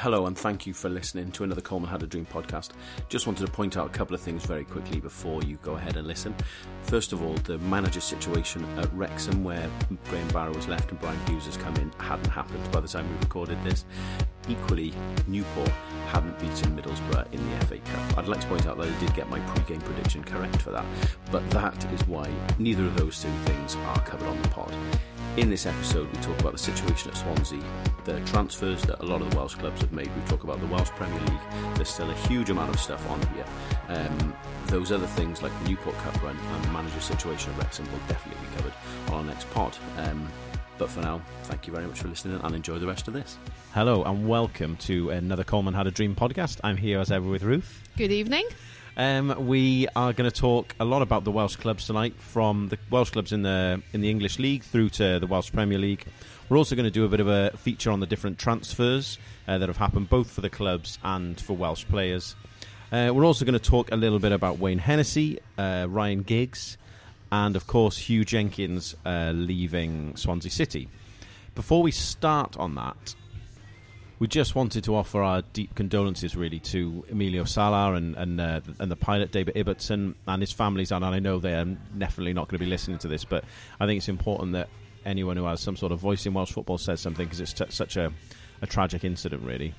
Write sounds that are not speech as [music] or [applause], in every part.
Hello, and thank you for listening to another Coleman Had a Dream podcast. Just wanted to point out a couple of things very quickly before you go ahead and listen. First of all, the manager situation at Wrexham, where Graham Barrow was left and Bryan Hughes has come in, hadn't happened by the time we recorded this. Equally, Newport hadn't beaten Middlesbrough in the FA Cup. I'd like to point out that I did get my pre game prediction correct for that, but that is why neither of those two things are covered on the pod. In this episode, we talk about the situation at Swansea, the transfers that a lot of the Welsh clubs have made. We talk about the Welsh Premier League. There's still a huge amount of stuff on here. Um, those other things like the Newport Cup run and the manager situation at Wrexham will definitely be covered on our next pod. Um, but for now, thank you very much for listening and enjoy the rest of this. Hello and welcome to another Coleman Had a Dream podcast. I'm here as ever with Ruth. Good evening. Um, we are going to talk a lot about the Welsh clubs tonight, from the Welsh clubs in the in the English League through to the Welsh Premier League. We're also going to do a bit of a feature on the different transfers uh, that have happened, both for the clubs and for Welsh players. Uh, we're also going to talk a little bit about Wayne Hennessy, uh, Ryan Giggs, and of course Huw Jenkins uh, leaving Swansea City. Before we start on that, we just wanted to offer our deep condolences, really, to Emiliano Sala and and, uh, and the pilot David Ibbotson and his families. And I know they are definitely not going to be listening to this, but I think it's important that anyone who has some sort of voice in Welsh football says something because it's t- such a, a tragic incident, really.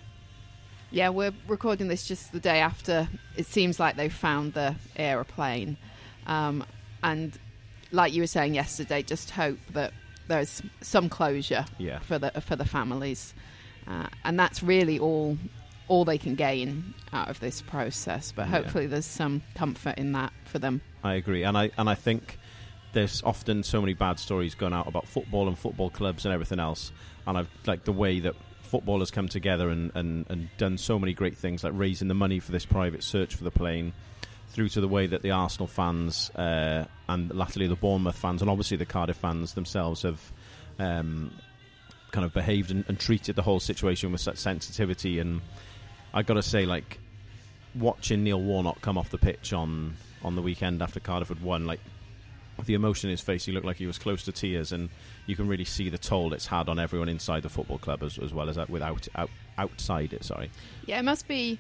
Yeah, we're recording this just the day after it seems like they've found the aeroplane. Um, and like you were saying yesterday, just hope that there's some closure Yeah. for the for the families, uh, and that's really all all they can gain out of this process. But Yeah. hopefully, there's some comfort in that for them. I agree, and I and I think there's often so many bad stories going out about football and football clubs and everything else, and I've like the way that footballers come together and, and, and done so many great things, like raising the money for this private search for the plane, through to the way that the Arsenal fans uh, and latterly the Bournemouth fans and obviously the Cardiff fans themselves have. Um, kind of behaved and, and treated the whole situation with such sensitivity and I got to say like watching Neil Warnock come off the pitch on on the weekend after Cardiff had won, like the emotion in his face, he looked like he was close to tears, and you can really see the toll it's had on everyone inside the football club as, as well as out, without out, outside it. Sorry, Yeah, it must be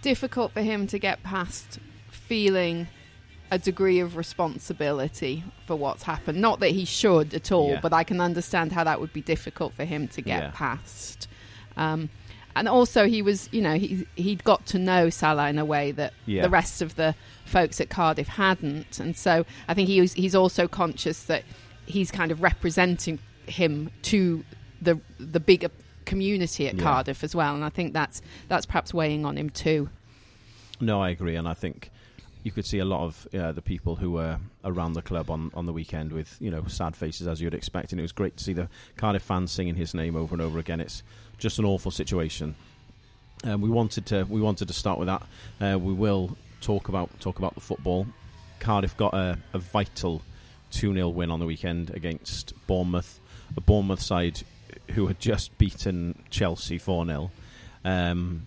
difficult for him to get past feeling a degree of responsibility for what's happened. Not that he should at all, Yeah. but I can understand how that would be difficult for him to get Yeah. past. Um, and also, he was, you know, he he'd got to know Sala in a way that Yeah. the rest of the folks at Cardiff hadn't, and so I think he was, he's also conscious that he's kind of representing him to the the bigger community at. Cardiff as well, and I think that's that's perhaps weighing on him too. no, I agree, and I think you could see a lot of uh, the people who were around the club on, on the weekend with you know sad faces as you'd expect, and it was great to see the Cardiff fans singing his name over and over again. It's just an awful situation. Um, we wanted to we wanted to start with that. Uh, we will talk about talk about the football. Cardiff got a, a vital two 0 win on the weekend against Bournemouth, a Bournemouth side who had just beaten Chelsea four 0 um,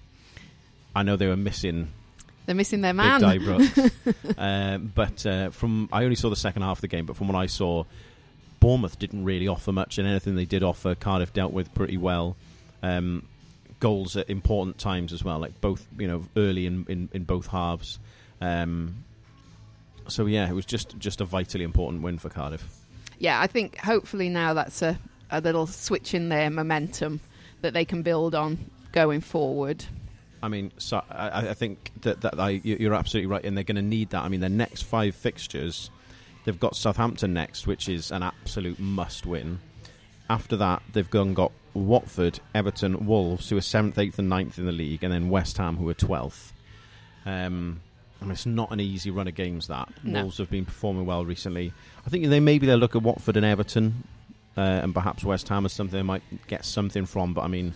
I know they were missing They're missing their man. Brooks. um, [laughs] but uh, from I only saw the second half of the game, but from what I saw, Bournemouth didn't really offer much, and anything they did offer, Cardiff dealt with pretty well. Um, goals at important times as well, like both you know early in in, in both halves. Um, so yeah, it was just just a vitally important win for Cardiff. yeah, I think hopefully now that's a, a little switch in their momentum that they can build on going forward. I mean, so I, I think that, that I, you- you're absolutely right, and they're going to need that. I mean, their next five fixtures, they've got Southampton next, which is an absolute must-win. After that, they've gone got Watford, Everton, Wolves, who are seventh, eighth, and 9th in the league, and then West Ham, who are twelfth. Um, I mean, it's not an easy run of games. That No. Wolves have been performing well recently. I think they maybe they'll look at Watford and Everton, uh, and perhaps West Ham as something they might get something from. But I mean,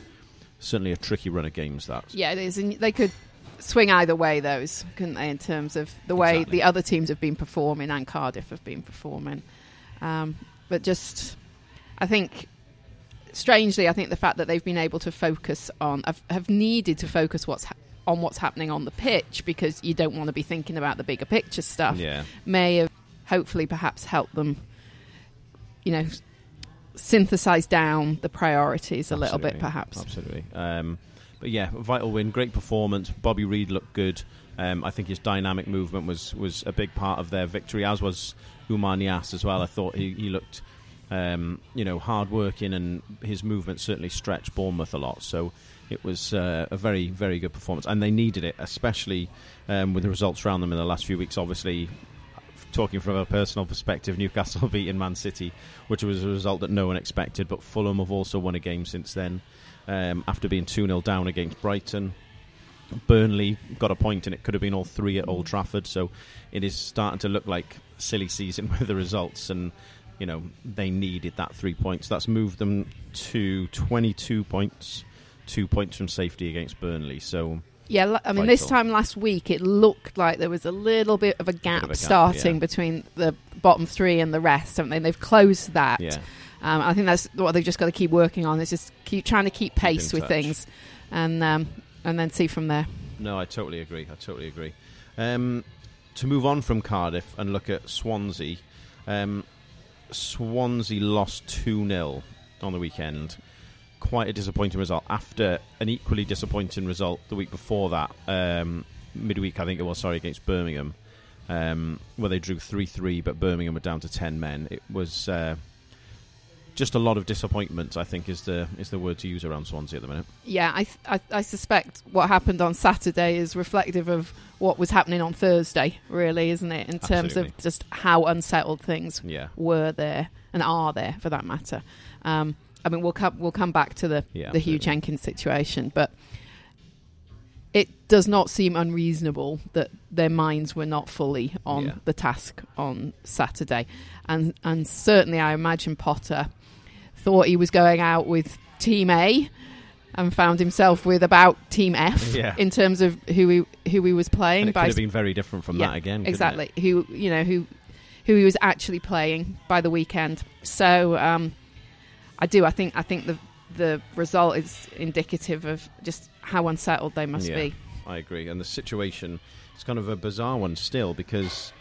certainly a tricky run of games. That Yeah, it is, and they could swing either way. Those couldn't they? In terms of the way Exactly. the other teams have been performing and Cardiff have been performing, um, but just I think. Strangely, I think the fact that they've been able to focus on have, have needed to focus what's ha- on what's happening on the pitch because you don't want to be thinking about the bigger picture stuff. yeah. may have hopefully perhaps helped them, you know, synthesize down the priorities a little bit, perhaps. Absolutely. Um, but yeah, vital win, great performance. Bobby Reid looked good. Um, I think his dynamic movement was was a big part of their victory, as was Oumar Niasse as well. I thought he, he looked, um, you know, hard working, and his movement certainly stretched Bournemouth a lot. So it was uh, a very very good performance, and they needed it, especially um, with the results around them in the last few weeks. Obviously, talking from a personal perspective, Newcastle [laughs] beating Man City, which was a result that no one expected. But Fulham have also won a game since then, um, after being 2 0 down against Brighton. Burnley got a point, and it could have been all three at Old Trafford. So it is starting to look like silly season [laughs] with the results, and you know they needed that three points. That's moved them to 22 points, two points from safety against Burnley. So Yeah, I mean, this time last week it looked like there was a little bit of a gap, of a gap, starting yeah. between the bottom three and the rest, haven't they? They've closed that. yeah, Um, I think that's what they've just got to keep working on. Is just keep trying to keep pace in with touch. things, and um, and then see from there. No, I totally agree. I totally agree. Um, to move on from Cardiff and look at Swansea, um, Swansea lost 2 0 on the weekend. Quite a disappointing result after an equally disappointing result the week before that, um, midweek, I think it was, sorry, against Birmingham, um, where they drew 3 3, but Birmingham were down to 10 men. It was. Uh, just a lot of disappointment, I think, is the is the word to use around Swansea at the minute. Yeah, I, th- I I suspect what happened on Saturday is reflective of what was happening on Thursday, really, isn't it? In terms Absolutely. of just how unsettled things Yeah, were there and are there, for that matter. Um, I mean, we'll come we'll come back to the Yeah, the Huw. Jenkins situation, but it does not seem unreasonable that their minds were not fully on Yeah. the task on Saturday, and and certainly I imagine Potter thought he was going out with Team A. And found himself with about Team F [laughs] Yeah. in terms of who he who he was playing. and it by could have been very different from that again. exactly who you know who who he was actually playing by the weekend so um i do i think i think the the result is indicative of just how unsettled they must Yeah. be I agree. And the situation is kind of a bizarre one still because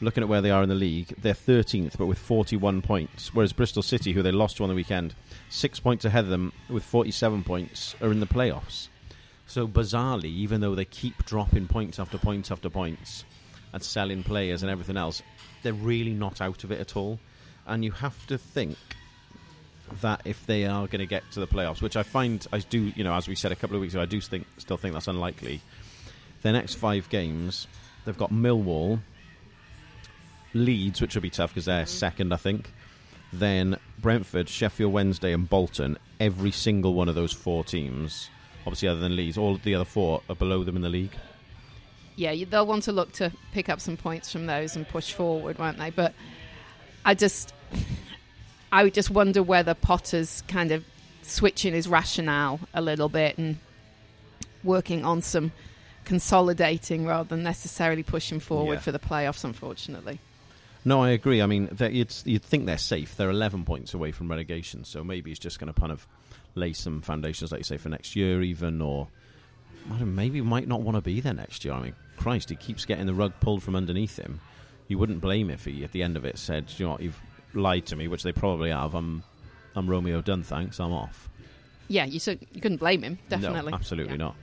looking at where they are in the league, they're 13th but with 41 points, whereas Bristol City, who they lost to on the weekend, six points ahead of them with 47 points, are in the playoffs. So bizarrely, even though they keep dropping points after points after points and selling players and everything else, they're really not out of it at all. And you have to think that if they are going to get to the playoffs, which I find I do, you know, as we said a couple of weeks ago, I do think still think that's unlikely. Their next five games, they've got Millwall, Leeds, which will be tough because they're second, I think. Then Brentford, Sheffield Wednesday, and Bolton. Every single one of those four teams, obviously other than Leeds, all of the other four are below them in the league. yeah they'll want to look to pick up some points from those and push forward won't they but i just i would just wonder whether potter's kind of switching his rationale a little bit and working on some consolidating rather than necessarily pushing forward Yeah. for the playoffs unfortunately No, I agree. I mean, you'd, you'd think they're safe. They're 11 points away from relegation, so maybe he's just going to kind of lay some foundations, like you say, for next year, even, or I don't know, maybe he might not want to be there next year. I mean, Christ, he keeps getting the rug pulled from underneath him. You wouldn't blame if he, at the end of it, said, "You know what, you've lied to me," which they probably have. I'm, I'm Romeo done. Thanks, I'm off. Yeah, you, so, you couldn't blame him, definitely. No, absolutely Yeah. not.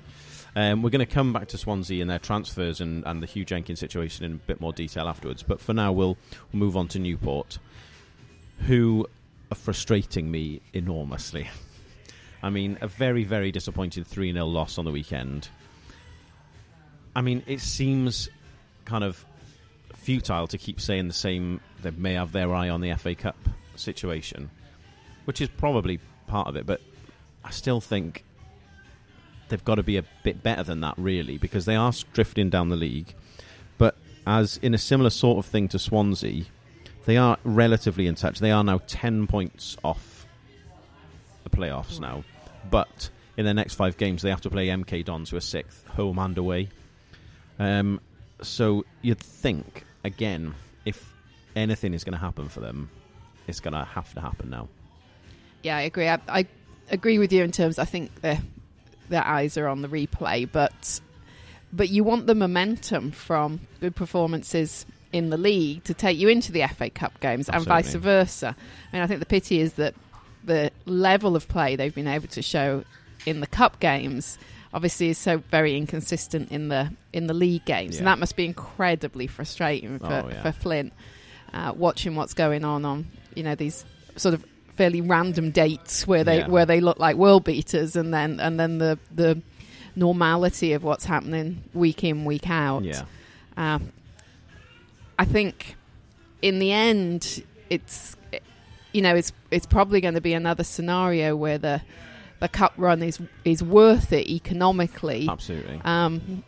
Um, we're going to come back to Swansea and their transfers and, and the Huw Jenkins situation in a bit more detail afterwards. But for now, we'll, we'll move on to Newport, who are frustrating me enormously. [laughs] I mean, a very, very disappointing 3 0 loss on the weekend. I mean, it seems kind of futile to keep saying the same, they may have their eye on the FA Cup situation, which is probably part of it, but I still think they've got to be a bit better than that, really, because they are drifting down the league. But as in a similar sort of thing to Swansea, they are relatively in touch. They are now 10 points off the playoffs now. But in their next five games, they have to play MK Dons, who are sixth, home and away. Um, so you'd think, again, if anything is going to happen for them, it's going to have to happen now. Yeah, I agree. I, I agree with you in terms. I think their their eyes are on the replay, but but you want the momentum from good performances in the league to take you into the FA Cup games and vice versa. I mean, I think the pity is that the level of play they've been able to show in the cup games obviously is so very inconsistent in the in the league games, and that must be incredibly frustrating oh, for, Oh, yeah. for Flynn. Uh, watching what's going on on you know these sort of fairly random dates where they Yeah. where they look like world beaters, and then and then the the normality of what's happening week in week out. Yeah. Um, I think in the end, it's you know it's it's probably going to be another scenario where the the cup run is is worth it economically, Absolutely. um,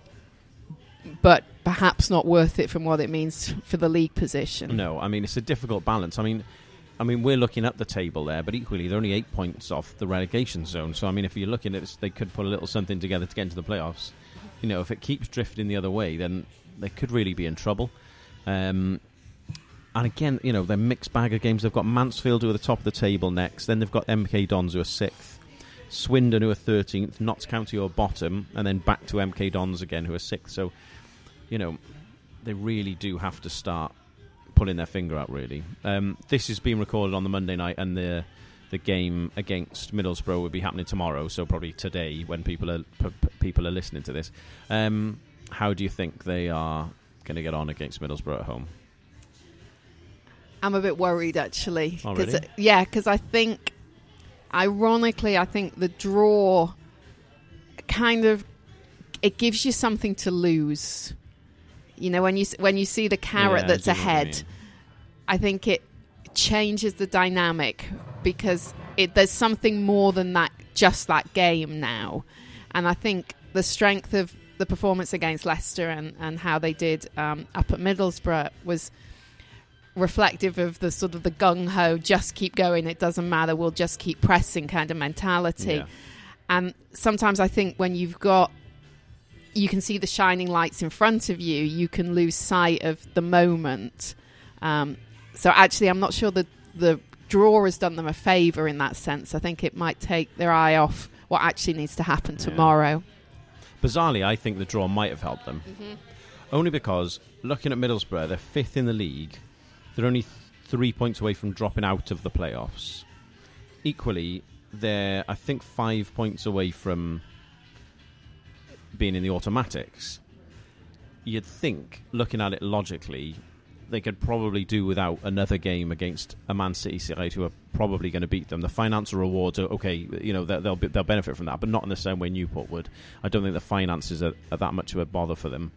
but perhaps not worth it from what it means for the league position. No, I mean it's a difficult balance. I mean, I mean we're looking at the table there, but equally they're only eight points off the relegation zone. So I mean, if you're looking at it, they could put a little something together to get into the playoffs. You know, if it keeps drifting the other way, then they could really be in trouble. Um, and again, you know, they're mixed bag of games. They've got Mansfield who are the top of the table next. Then they've got MK Dons who are sixth. Swindon who are thirteenth. Notts County who are bottom, and then back to MK Dons again who are sixth. So, you know, they really do have to start pulling their finger out. Really, um, this is being recorded on the Monday night, and the the game against Middlesbrough will be happening tomorrow. So probably today when people are p- p- people are listening to this. Um, how do you think they are going to get on against Middlesbrough at home? I'm a bit worried actually. Oh, 'Cause, really? uh, yeah, because I think, ironically, I think the draw kind of it gives you something to lose. You know, when you when you see the carrot Yeah, that's what ahead, mean. I think it changes the dynamic because it, there's something more than that, just that game now. And I think the strength of the performance against Leicester and, and how they did um, up at Middlesbrough was reflective of the sort of the gung ho, just keep going, it doesn't matter, we'll just keep pressing kind of mentality. Yeah. And sometimes I think when you've got, you can see the shining lights in front of you, you can lose sight of the moment. Um, so actually, I'm not sure that the draw has done them a favour in that sense. I think it might take their eye off what actually needs to happen Yeah. tomorrow. Bizarrely, I think the draw might have helped them. Only because, looking at Middlesbrough, they're fifth in the league. They're only th- three points away from dropping out of the playoffs. Equally, they're, I think, five points away from being in the automatics. You'd think, looking at it logically, they could probably do without another game against a Man City side who are probably going to beat them. The financial rewards are okay, you know they'll be, they'll benefit from that, but not in the same way Newport would. I don't think the finances are, are that much of a bother for them.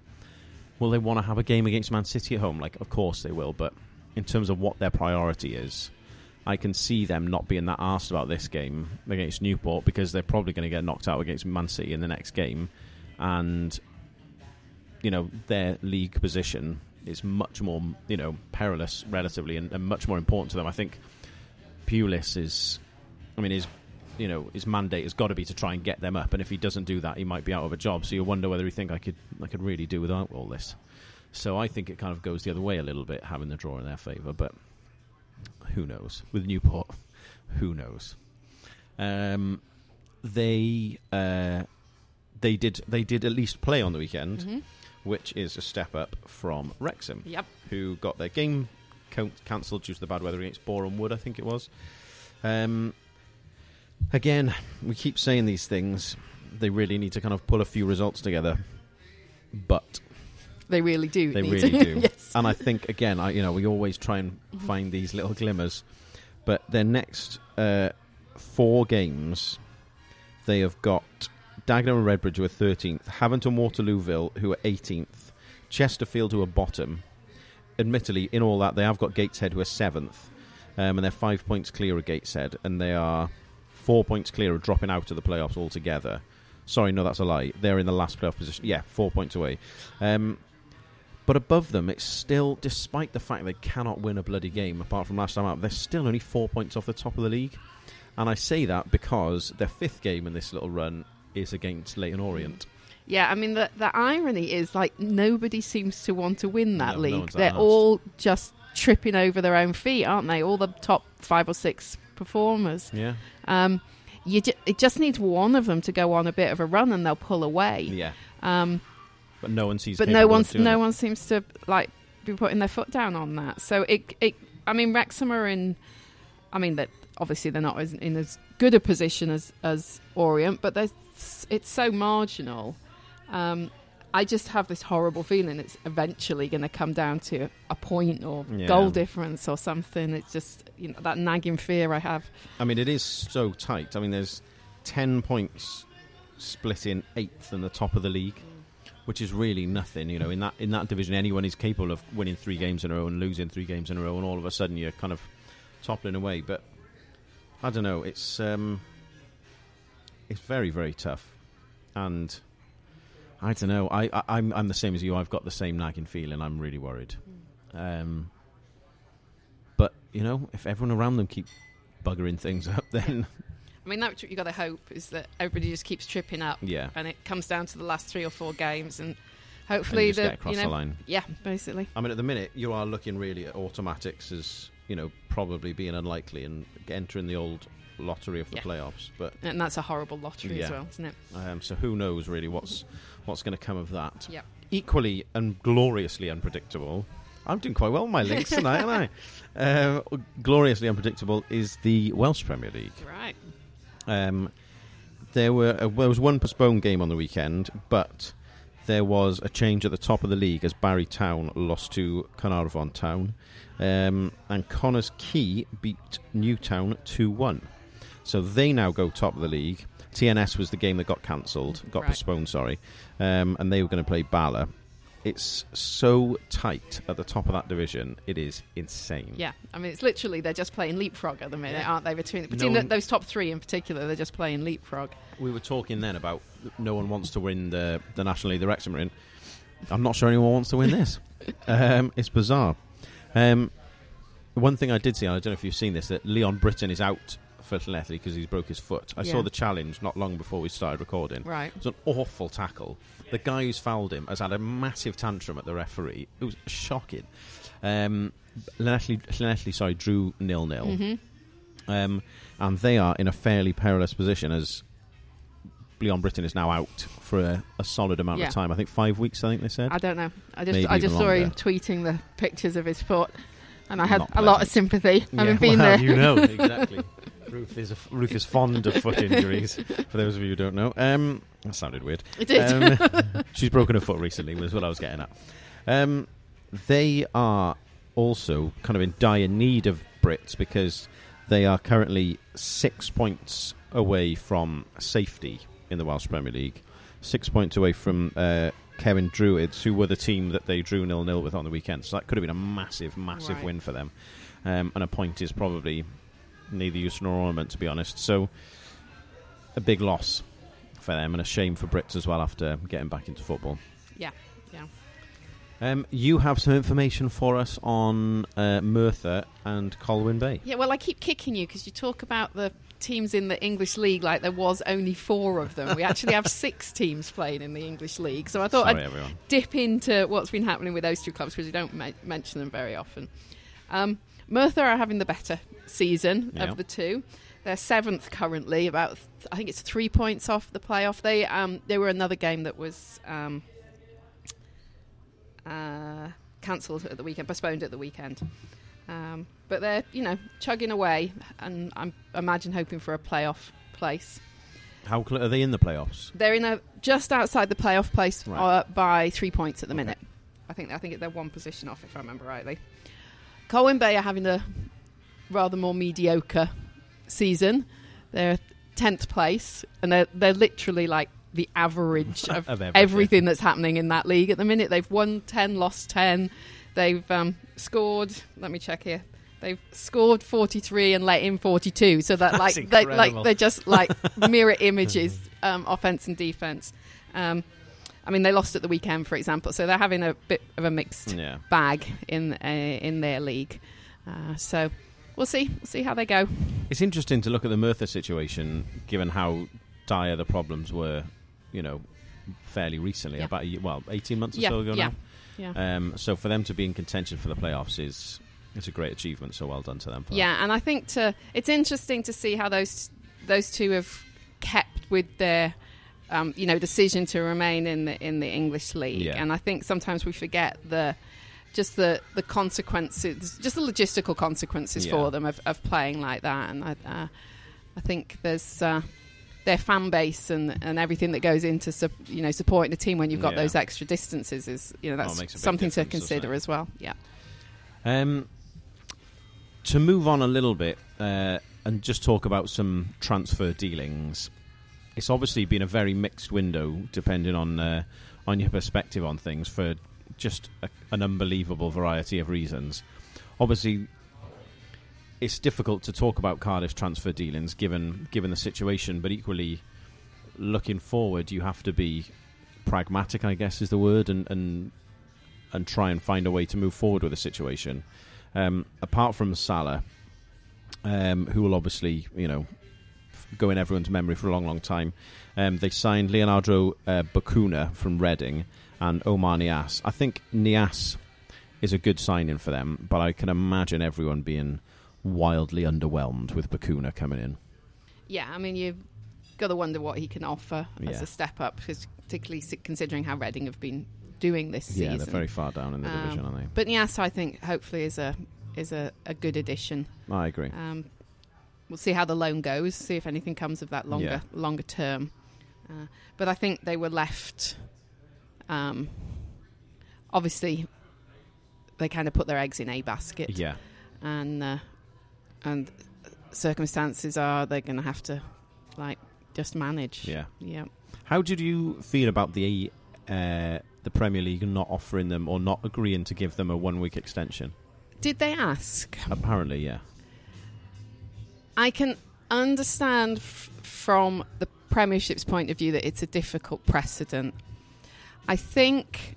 Will they want to have a game against Man City at home? Like, of course they will, but in terms of what their priority is, I can see them not being that asked about this game against Newport because they're probably going to get knocked out against Man City in the next game, and you know their league position is much more you know perilous relatively and, and much more important to them. I think Pulis is, I mean, his you know his mandate has got to be to try and get them up, and if he doesn't do that, he might be out of a job. So you wonder whether he think I could I could really do without all this. So I think it kind of goes the other way a little bit, having the draw in their favour. But who knows with Newport? Who knows? Um, they uh, they did they did at least play on the weekend, Mhm. which is a step up from Wrexham Yep. who got their game cancelled due to the bad weather against Boreham Wood, I think it was. Um, again, we keep saying these things. They really need to kind of pull a few results together, but They really do. they really to. do. [laughs] yes. And I think again, I, you know, we always try and find these little glimmers, but their next uh, four games, they have got Dagenham and Redbridge who are thirteenth, Havant and Waterlooville who are eighteenth, Chesterfield who are bottom. Admittedly, in all that, they have got Gateshead who are seventh, um, and they're five points clear of Gateshead, and they are four points clear of dropping out of the playoffs altogether. Sorry, no, that's a lie. They're in the last playoff position. Yeah, four points away. Um, but above them, it's still, despite the fact they cannot win a bloody game apart from last time out, they're still only four points off the top of the league. And I say that because their fifth game in this little run is against Leyton Orient. Yeah, I mean the the irony is like nobody seems to want to win that No, no league. one's that They're arsed. all just tripping over their own feet, aren't they? All the top five or six performers. Yeah. Um, you ju- it just needs one of them to go on a bit of a run, and they'll pull away. Yeah. Um, But no one sees but capable no of one's doing no it. one seems to like be putting their foot down on that. So it it I mean Wrexham are in. I mean that obviously they're not as, in as good a position as as Orient, but there's it's it's so marginal. Um, I just have this horrible feeling it's eventually going to come down to a point or Yeah. goal difference or something. It's just you know that nagging fear I have. I mean, it is so tight. I mean, there's 10 points split in eighth and the top of the league, which is really nothing. You know, in that in that division, anyone is capable of winning three games in a row and losing three games in a row, and all of a sudden you're kind of toppling away. But I don't know. It's um, it's very very tough, and I don't know. I, I I'm I'm the same as you. I've got the same nagging feeling. I'm really worried. Um, but you know, if everyone around them keep buggering things [laughs] up, then I mean, that's what you got to hope is that everybody just keeps tripping up, yeah, and it comes down to the last three or four games, and and hopefully just the get across you know the line. yeah, basically. I mean, at the minute, you are looking really at automatics as you know probably being unlikely and entering the old lottery of the Yeah. playoffs. But And that's a horrible lottery as well, isn't it? um, so who knows really what's what's going to come of that? Yep. Equally and gloriously unpredictable. I'm doing quite well with my links [laughs] tonight, aren't I? Uh, gloriously unpredictable is the Welsh Premier League. Right. Um, there were uh, there was one postponed game on the weekend, but there was a change at the top of the league as Barry Town lost to Caernarfon Town, um, and Connah's Quay beat Newtown two one. So they now go top of the league. TNS was the game that got cancelled, got Right. postponed. Sorry, um, and they were going to play Bala. It's so tight at the top of that division; it is insane. Yeah, I mean, it's literally they're just playing leapfrog at the minute, Yeah. aren't they? Between between one- the, those top three in particular, they're just playing leapfrog. We were talking then about no one wants to win the the National League the Wrexham are in. I'm not sure anyone wants to win this. [laughs] um, it's bizarre. Um, one thing I did see, and I don't know if you've seen this, that Leon Britton is out for Llanelli because he's broke his foot. I saw the challenge not long before we started recording. Right. It was an awful tackle. The guy who's fouled him has had a massive tantrum at the referee. It was shocking. Um, Llanelli, sorry, drew nil nil. Mm-hmm. Um, and they are in a fairly perilous position as Leon Britton is now out for a, a solid amount Yeah. of time. I think five weeks. I think they said. I don't know. I just Maybe I just saw him tweeting the pictures of his foot, and I had a lot of sympathy. Having Yeah, been well, there, you know [laughs] exactly. Ruth is a, Ruth is fond of foot injuries. For those of you who don't know, um, that sounded weird. it did. Um, [laughs] she's broken her foot recently. Was what I was getting at. Um, they are also kind of in dire need of Brits because they are currently six points away from safety in the Welsh Premier League, six points away from uh, Cefn Druids, who were the team that they drew nil nil with on the weekend. So that could have been a massive, massive Right. win for them. Um, and a point is probably neither use nor ornament, to be honest. So a big loss for them and a shame for Brits as well after getting back into football. yeah, yeah. Um, you have some information for us on uh, Merthyr and Colwyn Bay. Yeah, well, I keep kicking you because you talk about the teams in the English league like there was only four of them. We actually have [laughs] six teams playing in the English league. So I thought Sorry, I'd everyone. dip into what's been happening with those two clubs because we don't me- mention them very often. Um, Merthyr are having the better season Yeah. of the two. They're seventh currently, about th- I think it's three points off the playoff. They um, they were another game that was um, uh, cancelled at the weekend, postponed at the weekend. Um, but they're you know chugging away, and I'm imagine hoping for a playoff place. How cl- are they in the playoffs? They're in a just outside the playoff place Right. uh, by three points at the Okay. minute. I think I think they're one position off, if I remember rightly. Colwyn Bay are having a rather more mediocre season. They're tenth place, and they're they're literally like the average [laughs] of, Of everything. everything. that's happening in that league at the minute. They've won ten, lost ten. They've um, scored. Let me check here. They've scored forty three and let in forty two. So that like That's they, like they're just like [laughs] mirror images, um, offense and defense. Um, I mean, they lost at the weekend, for example, so they're having a bit of a mixed Yeah. bag in uh, in their league. Uh, so we'll see. We'll see how they go. It's interesting to look at the Merthyr situation, given how dire the problems were, you know, fairly recently, Yeah. about year, well, 18 months or Yeah, so ago yeah. now. Yeah. Um, so for them to be in contention for the playoffs is it's a great achievement. So well done to them. For that. Yeah, and I think to, it's interesting to see how those those two have kept with their um, you know decision to remain in the in the English league. Yeah. And I think sometimes we forget the just the the consequences, just the logistical consequences Yeah. for them of, of playing like that. And I, uh, I think there's uh, their fan base and, and everything that goes into sup- you know supporting the team when you've got Yeah. those extra distances is you know Oh, that's big something to consider as well. Yeah. Um, to move on a little bit uh, and just talk about some transfer dealings, it's obviously been a very mixed window, depending on uh, on your perspective on things, for just a, an unbelievable variety of reasons. Obviously, it's difficult to talk about Cardiff's transfer dealings given given the situation, but equally, looking forward, you have to be pragmatic. I guess is the word, and and and try and find a way to move forward with the situation. Um, apart from Sala, um, who will obviously, you know, go in everyone's memory for a long, long time, um, they signed Leonardo uh, Bacuna from Reading and Oumar Niasse. I think Niasse is a good signing for them, but I can imagine everyone being wildly underwhelmed with Bacuna coming in. Yeah, I mean, you've got to wonder what he can offer as Yeah. a step up, particularly considering how Reading have been doing this Yeah, season. they're very far down in the Um, division, aren't they? But Niasse, I think, hopefully is a is a, a good addition. I agree. Um, we'll see how the loan goes. See if anything comes of that longer Yeah. longer term. Uh, but I think they were left. Um, obviously, they kind of put their eggs in a basket, Yeah, and uh, and circumstances are they're going to have to like just manage. yeah. Yeah. How did you feel about the uh, the Premier League not offering them or not agreeing to give them a one week extension? Did they ask? Apparently, yeah. I can understand f- from the Premiership's point of view that it's a difficult precedent. I think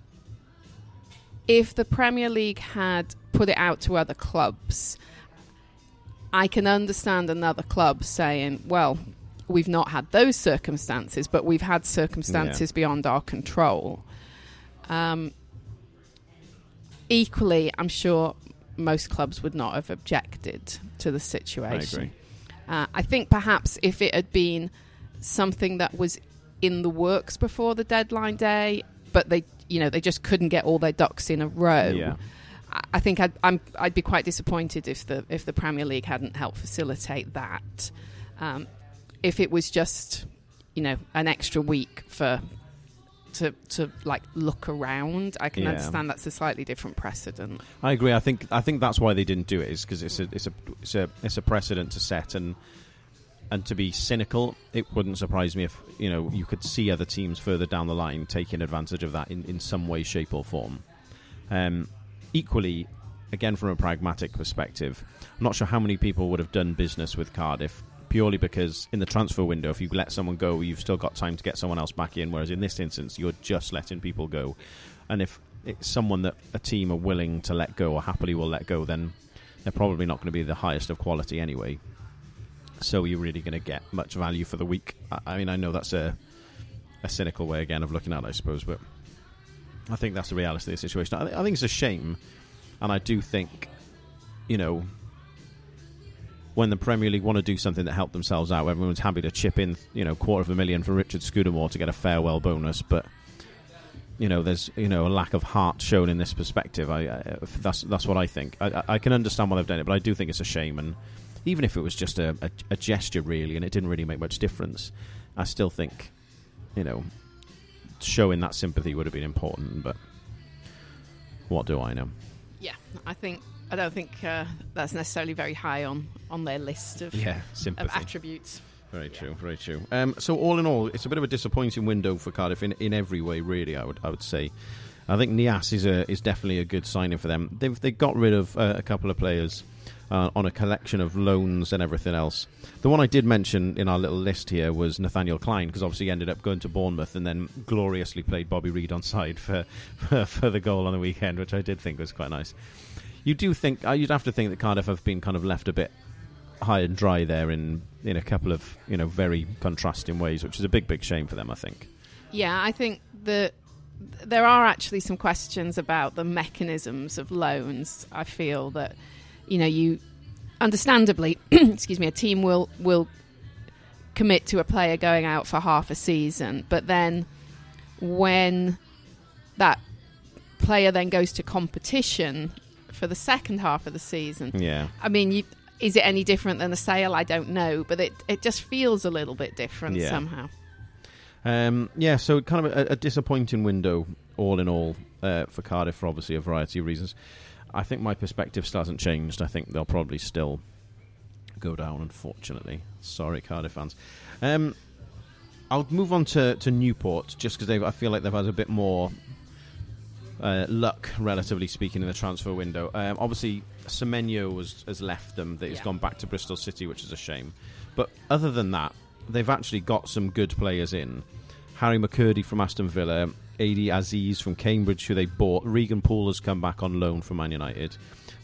if the Premier League had put it out to other clubs, I can understand another club saying, well, we've not had those circumstances, but we've had circumstances beyond our control. Um, equally, I'm sure most clubs would not have objected to the situation. I. Uh, I think perhaps if it had been something that was in the works before the deadline day, but they, you know, they just couldn't get all their ducks in a row. Yeah. I- I think I'd, I'm, I'd be quite disappointed if the if the Premier League hadn't helped facilitate that. Um, if it was just, you know, an extra week for to to like look around, I can Yeah. understand that's a slightly different precedent. I agree. I think I think that's why they didn't do it is because it's a it's a it's a it's a precedent to set and and to be cynical, it wouldn't surprise me if you know you could see other teams further down the line taking advantage of that in, in some way, shape, or form. Um, equally, again from a pragmatic perspective, I'm not sure how many people would have done business with Cardiff purely because in the transfer window, if you let someone go, you've still got time to get someone else back in. Whereas in this instance, you're just letting people go, and if it's someone that a team are willing to let go or happily will let go, then they're probably not going to be the highest of quality anyway. So you're really going to get much value for the week. I, mean, I know that's a a cynical way again of looking at it, I suppose, but I think that's the reality of the situation. I, th- I think it's a shame, and I do think, you know, when the Premier League want to do something that help themselves out, everyone's happy to chip in, you know, quarter of a million for Richard Scudamore to get a farewell bonus, but you know, there's you know a lack of heart shown in this perspective. I, I that's that's what I think. I, I- can understand why they've done it, but I do think it's a shame. And even if it was just a, a, a gesture, really, and it didn't really make much difference, I still think, you know, showing that sympathy would have been important. But what do I know? Yeah, I think I don't think uh, that's necessarily very high on on their list of Yeah, of attributes. Very true, very true. Um, so all in all, it's a bit of a disappointing window for Cardiff in, in every way. Really, I would I would say. I think Niasse is a is definitely a good signing for them. They've they got rid of uh, a couple of players uh, on a collection of loans and everything else. The one I did mention in our little list here was Nathaniel Clyne because obviously he ended up going to Bournemouth and then gloriously played Bobby Reid on side for, [laughs] for for the goal on the weekend, which I did think was quite nice. You do think uh, you'd have to think that Cardiff have been kind of left a bit high and dry there in in a couple of you know very contrasting ways, which is a big big shame for them. I think. Yeah, I think that there are actually some questions about the mechanisms of loans. I feel that you know you understandably, [clears throat] excuse me, a team will will commit to a player going out for half a season, but then when that player then goes to competition for the second half of the season. Yeah. I mean, you, is it any different than a sale? I don't know, but it, it just feels a little bit different Yeah. somehow. Um, yeah, so kind of a, a disappointing window, all in all, uh, for Cardiff for obviously a variety of reasons. I think my perspective still hasn't changed. I think they'll probably still go down, unfortunately. Sorry, Cardiff fans. Um, I'll move on to, to Newport just because I feel like they've had a bit more uh, luck, relatively speaking, in the transfer window. Um, obviously, Semenyo was, has left them; that he's Yeah. gone back to Bristol City, which is a shame. But other than that, they've actually got some good players in. Harry McKirdy from Aston Villa, Adi Aziz from Cambridge, who they bought. Regan Poole has come back on loan from Man United.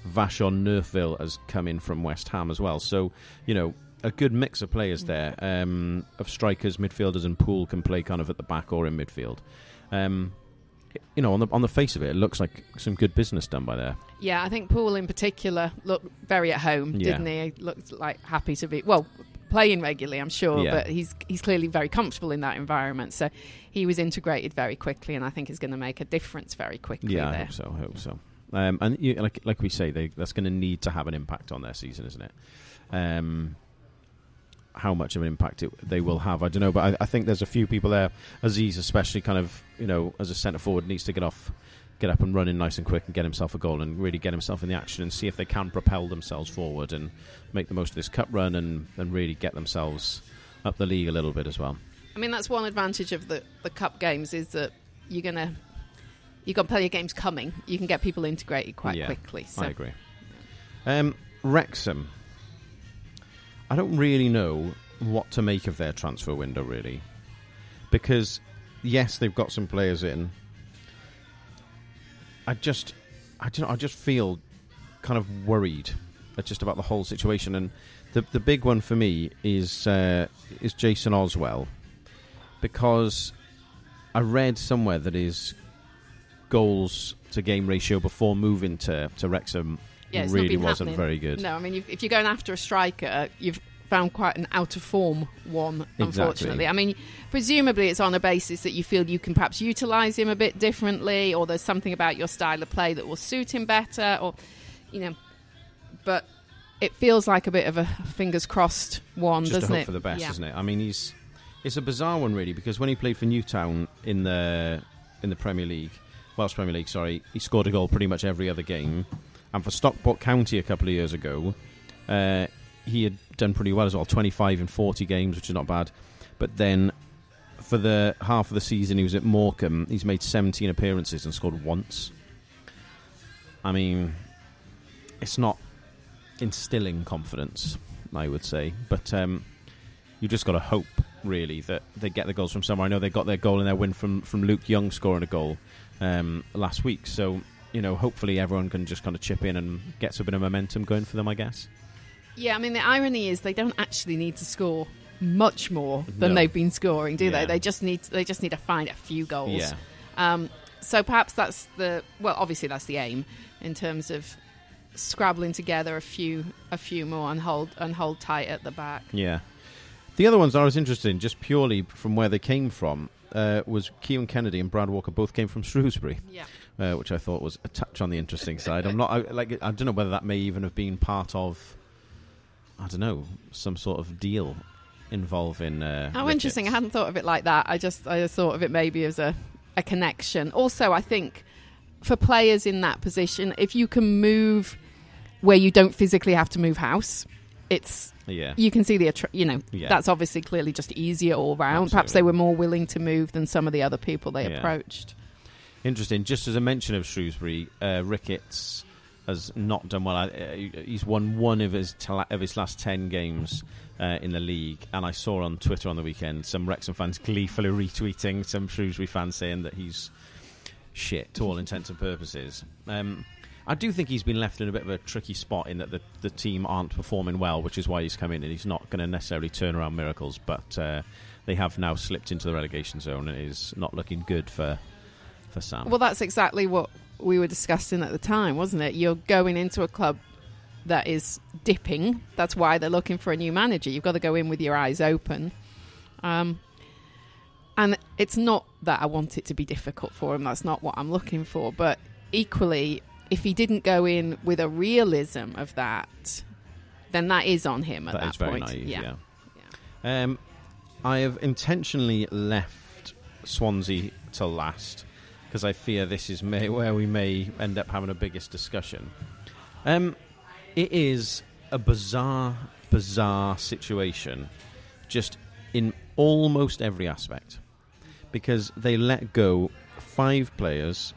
Vashon Neufville has come in from West Ham as well. So, you know, a good mix of players there um, of strikers, midfielders, and Poole can play kind of at the back or in midfield. Um, you know, on the on the face of it, it looks like some good business done by there. Yeah, I think Paul in particular looked very at home, Yeah. didn't he? He looked like happy to be well playing regularly, I'm sure, Yeah. but he's he's clearly very comfortable in that environment. So he was integrated very quickly, and I think is going to make a difference very quickly Yeah, I hope so. I hope so. Um, and you, like like we say, they, that's going to need to have an impact on their season, isn't it? Um, how much of an impact it, they will have, I don't know. But I, I think there's a few people there. Aziz, especially, kind of you know, as a centre forward, needs to get off, get up and running nice and quick, and get himself a goal, and really get himself in the action, and see if they can propel themselves forward and make the most of this cup run, and, and really get themselves up the league a little bit as well. I mean, that's one advantage of the the cup games is that you're gonna you've got plenty of games coming. You can get people integrated quite Yeah, quickly. So I agree. Um, Wrexham. I don't really know what to make of their transfer window, really, because yes, they've got some players in. I just, I don't, know, I just feel kind of worried just about the whole situation, and the the big one for me is uh, is Jason Oswell, because I read somewhere that his goals to game ratio before moving to to Wrexham Yeah, it's really wasn't happening. very good. No, I mean, if, if you're going after a striker, you've found quite an out of form one, unfortunately. I mean, presumably it's on a basis that you feel you can perhaps utilise him a bit differently, or there's something about your style of play that will suit him better, or, you know, but it feels like a bit of a fingers crossed one, Just doesn't hope it? for the best, Yeah. isn't it? I mean, he's it's a bizarre one really because when he played for Newtown in the in the Premier League, Welsh Premier League, sorry, he scored a goal pretty much every other game. And for Stockport County a couple of years ago, uh, he had done pretty well as well, 25 and 40 games, which is not bad. But then for the half of the season he was at Morecambe, he's made 17 appearances and scored once. I mean, it's not instilling confidence, I would say. But um, you just got to hope, really, that they get the goals from somewhere. I know they got their goal in their win from, from Luke Young scoring a goal um, last week. So, you know, hopefully everyone can just kind of chip in and get a bit of momentum going for them, I guess. Yeah, I mean, the irony is they don't actually need to score much more than No. they've been scoring, do Yeah. they? They just need they just need to find a few goals. Yeah. Um, so perhaps that's the well, obviously that's the aim in terms of scrabbling together a few a few more and hold and hold tight at the back. Yeah. The other ones I was interested in, just purely from where they came from, uh, was Keelan Kennedy and Brad Walker both came from [laughs] Shrewsbury. Yeah. Uh, which I thought was a touch on the interesting side. I'm not I, like I don't know whether that may even have been part of I don't know some sort of deal involving. Uh, How interesting! I hadn't thought of it like that. I just I just thought of it maybe as a a connection. Also, I think for players in that position, if you can move where you don't physically have to move house, it's Yeah, you can see the you know Yeah. that's obviously clearly just easier all round. Perhaps they were more willing to move than some of the other people they Yeah. approached. Interesting. Just as a mention of Shrewsbury, uh, Ricketts has not done well. Uh, he's won one of his tala- of his last ten games. Uh, in the league, and I saw on Twitter on the weekend some Wrexham fans [laughs] gleefully retweeting some Shrewsbury fans saying that he's shit to all intents and purposes. Um, I do think he's been left in a bit of a tricky spot in that the, the team aren't performing well, which is why he's come in and he's not going to necessarily turn around miracles. But uh, they have now slipped into the relegation zone and it is not looking good for for Sam. Well, that's exactly what we were discussing at the time, wasn't it? You're going into a club that is dipping. That's why they're looking for a new manager. You've got to go in with your eyes open. Um, and it's not that I want it to be difficult for him. That's not what I'm looking for. But equally, if he didn't go in with a realism of that, then that is on him at That that, is very point. naive. yeah. Yeah. Um, I have intentionally left Swansea to last because I fear this is may, where we may end up having a biggest discussion. Um, it is a bizarre, bizarre situation, just in almost every aspect, because they let go five players.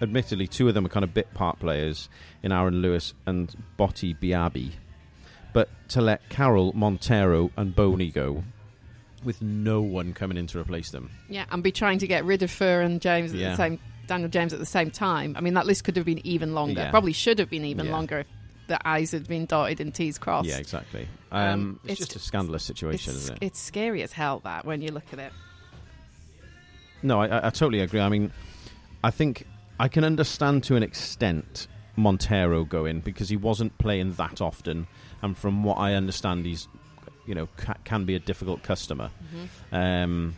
Admittedly, two of them are kind of bit part players in Aaron Lewis and Botti Biabi but to let Carroll, Montero, and Bony go with no one coming in to replace them. Yeah, and be trying to get rid of Fer and James at Yeah. the same Daniel James at the same time. I mean, that list could have been even longer. Yeah. Probably should have been even Yeah. longer if the I's had been dotted and T's crossed. Yeah, exactly. Um, Um, it's, it's just a scandalous situation, It's, isn't it? it's scary as hell that when you look at it. No, I, I- I totally agree. I mean, I think I can understand to an extent Montero going because he wasn't playing that often, and from what I understand, he's you know ca- can be a difficult customer. Um,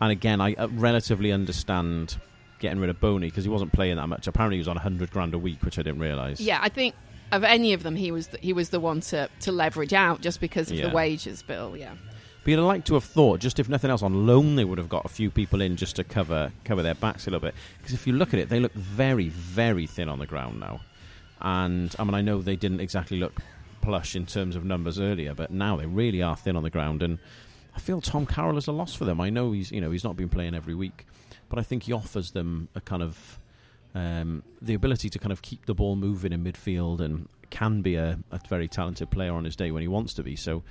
and again, I uh, relatively understand getting rid of Bony because he wasn't playing that much. Apparently, he was on hundred grand a week, which I didn't realise. Yeah, I think of any of them, he was the, he was the one to, to leverage out just because of Yeah. the wages bill. Yeah, But you'd like to have thought, just if nothing else, on loan they would have got a few people in just to cover cover their backs a little bit. Because if you look at it, they look very, very thin on the ground now. And I mean, I know they didn't exactly look plush in terms of numbers earlier, but now they really are thin on the ground. And I feel Tom Carroll is a loss for them. I know he's you know he's not been playing every week, but I think he offers them a kind of um, the ability to kind of keep the ball moving in midfield and can be a, a very talented player on his day when he wants to be. So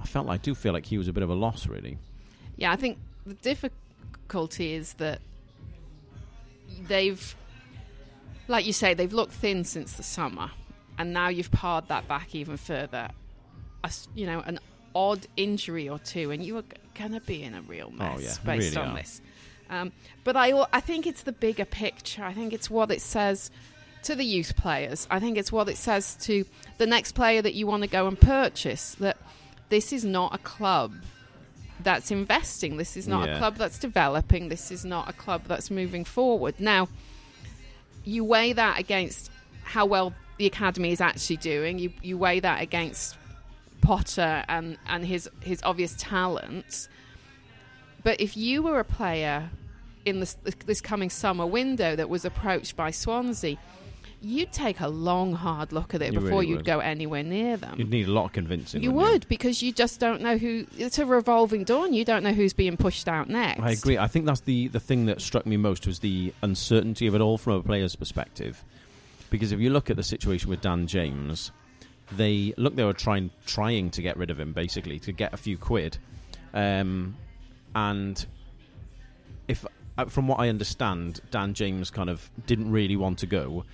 I felt I do feel like he was a bit of a loss, really. yeah. I think the difficulty is that they've, like you say, they've looked thin since the summer, and now you've pared that back even further. A you know, an odd injury or two, and you are going to be in a real mess Oh, yeah, based really on are. this. Um, but I, I think it's the bigger picture. I think it's what it says to the youth players. I think it's what it says to the next player that you want to go and purchase. That this is not a club that's investing. This is not Yeah. a club that's developing. This is not a club that's moving forward. Now, you weigh that against how well the academy is actually doing. You you weigh that against Potter and and his his obvious talents. But if you were a player in this this coming summer window that was approached by Swansea, you'd take a long hard look at it You before really you'd would. go anywhere near them. You'd need a lot of convincing. You would because you just don't know who. It's a revolving door, and you don't know who's being pushed out next. I agree. I think that's the, the thing that struck me most was the uncertainty of it all from a player's perspective. Because if you look at the situation with Dan James, they look they were trying trying to get rid of him basically to get a few quid, um, and if uh, from what I understand, Dan James kind of didn't really want to go,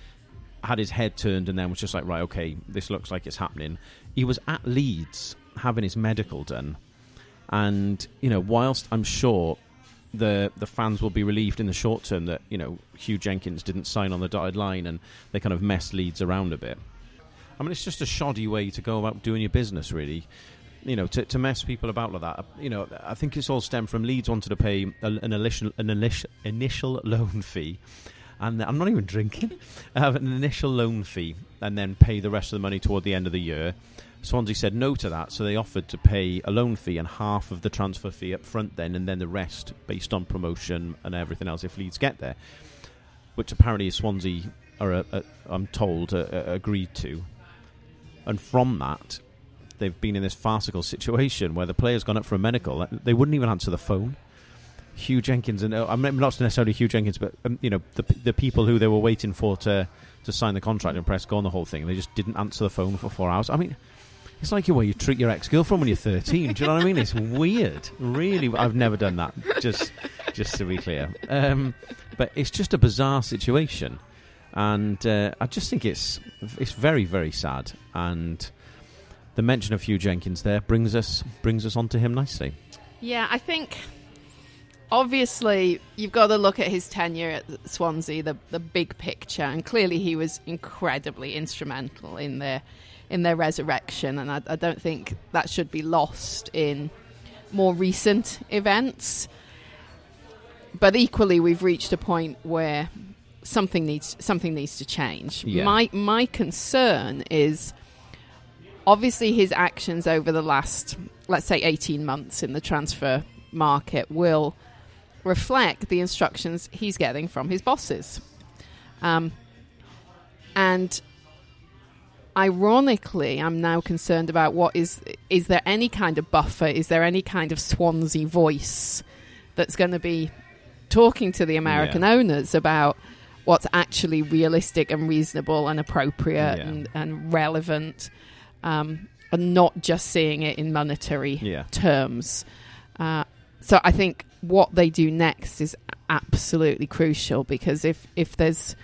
had his head turned, and then was just like, right, okay, this looks like it's happening. He was at Leeds having his medical done, and you know, whilst I'm sure the the fans will be relieved in the short term that you know Huw Jenkins didn't sign on the dotted line and they kind of messed Leeds around a bit. I mean, it's just a shoddy way to go about doing your business, really. You know, to, to mess people about like that. You know, I think it's all stemmed from Leeds wanted to pay an initial an initial, initial loan fee, and I'm not even drinking. [laughs] Uh, an initial loan fee, and then pay the rest of the money toward the end of the year. Swansea said no to that, so they offered to pay a loan fee and half of the transfer fee up front, then, and then the rest based on promotion and everything else if Leeds get there, which apparently Swansea are, uh, uh, I'm told, uh, agreed to. And from that, they've been in this farcical situation where the player's gone up for a medical. They wouldn't even answer the phone. Huw Jenkins and I'm not necessarily Huw Jenkins, but um, you know the the people who they were waiting for to to sign the contract and press go on the whole thing. They just didn't answer the phone for four hours. I mean, it's like the way you treat your ex girlfriend when you're 13. Do you know what I mean? It's weird. Really, I've never done that. Just just to be clear, um, but it's just a bizarre situation, and uh, I just think it's it's very very sad. And the mention of Huw Jenkins there brings us brings us onto him nicely. Yeah, I think obviously you've got to look at his tenure at Swansea, the the big picture, and clearly he was incredibly instrumental in their in their resurrection, and I, I don't think that should be lost in more recent events. But equally, we've reached a point where something needs something needs to change. Yeah. My my concern is obviously his actions over the last let's say 18 months in the transfer market will reflect the instructions he's getting from his bosses. Um, and ironically, I'm now concerned about what is is there any kind of buffer? Is there any kind of Swansea voice that's going to be talking to the American Yeah. owners about what's actually realistic and reasonable and appropriate Yeah. and, and relevant, um, and not just seeing it in monetary Yeah. terms. Uh, so I think what they do next is absolutely crucial because if if there's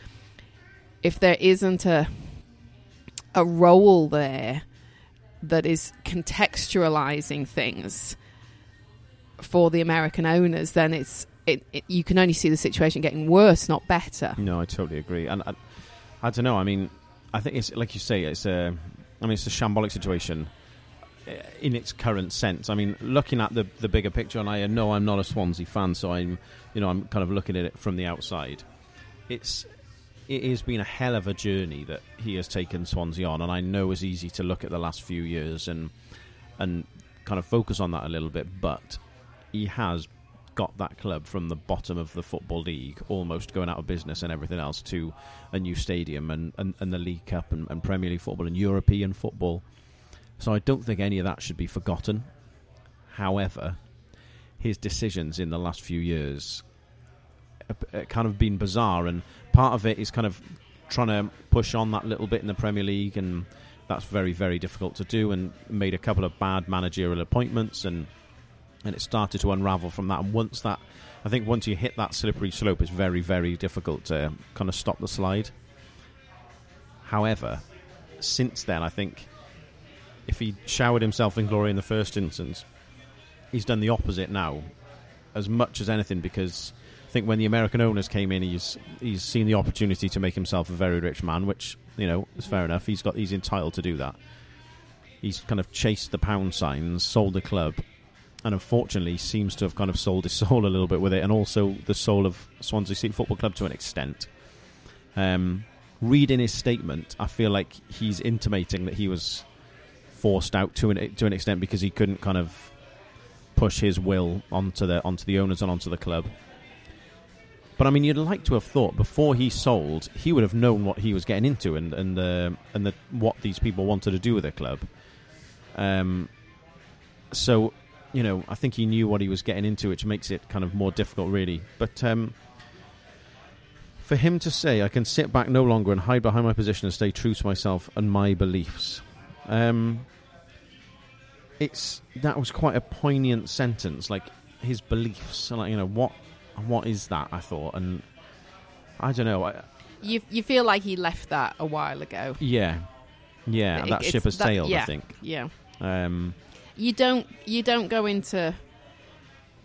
if there isn't a a role there that is contextualizing things for the American owners, then it's it, it, you can only see the situation getting worse, not better. No, I totally agree, and I, I don't know. I mean, I think it's like you say. It's a, I mean, it's a shambolic situation uh, in its current sense. I mean, looking at the the bigger picture, and I know I'm not a Swansea fan, so I'm, you know, I'm kind of looking at it from the outside. It's it has been a hell of a journey that he has taken Swansea on, and I know it's easy to look at the last few years and and kind of focus on that a little bit, but he has got that club from the bottom of the football league, almost going out of business and everything else, to a new stadium and, and, and the League Cup and, and Premier League football and European football. So I don't think any of that should be forgotten. However, his decisions in the last few years have uh, kind of been bizarre, and part of it is kind of trying to push on that little bit in the Premier League, and that's very, very difficult to do. And made a couple of bad managerial appointments, and and it started to unravel from that. And once that, I think, once you hit that slippery slope, it's very, very difficult to kind of stop the slide. However, since then, I think if he showered himself in glory in the first instance, he's done the opposite now, as much as anything, because think when the American owners came in, he's he's seen the opportunity to make himself a very rich man, which you know is fair enough. He's got he's entitled to do that. He's kind of chased the pound signs, sold the club, and unfortunately seems to have kind of sold his [laughs] soul a little bit with it, and also the soul of Swansea City Football Club to an extent. Um, reading his statement, I feel like he's intimating that he was forced out to an to an extent because he couldn't kind of push his will onto the onto the owners and onto the club. But I mean, you'd like to have thought before he sold, he would have known what he was getting into and and uh, and the, what these people wanted to do with the club. Um, so you know, I think he knew what he was getting into, which makes it kind of more difficult, really. But um, for him to say, "I can sit back no longer and hide behind my position and stay true to myself and my beliefs," um, it's that was quite a poignant sentence. Like his beliefs, like you know, what what is that? I thought, and I don't know. I, You you feel like he left that a while ago. yeah, yeah, It- that ship has that- sailed. yeah. I think. Yeah. Um, you don't you don't go into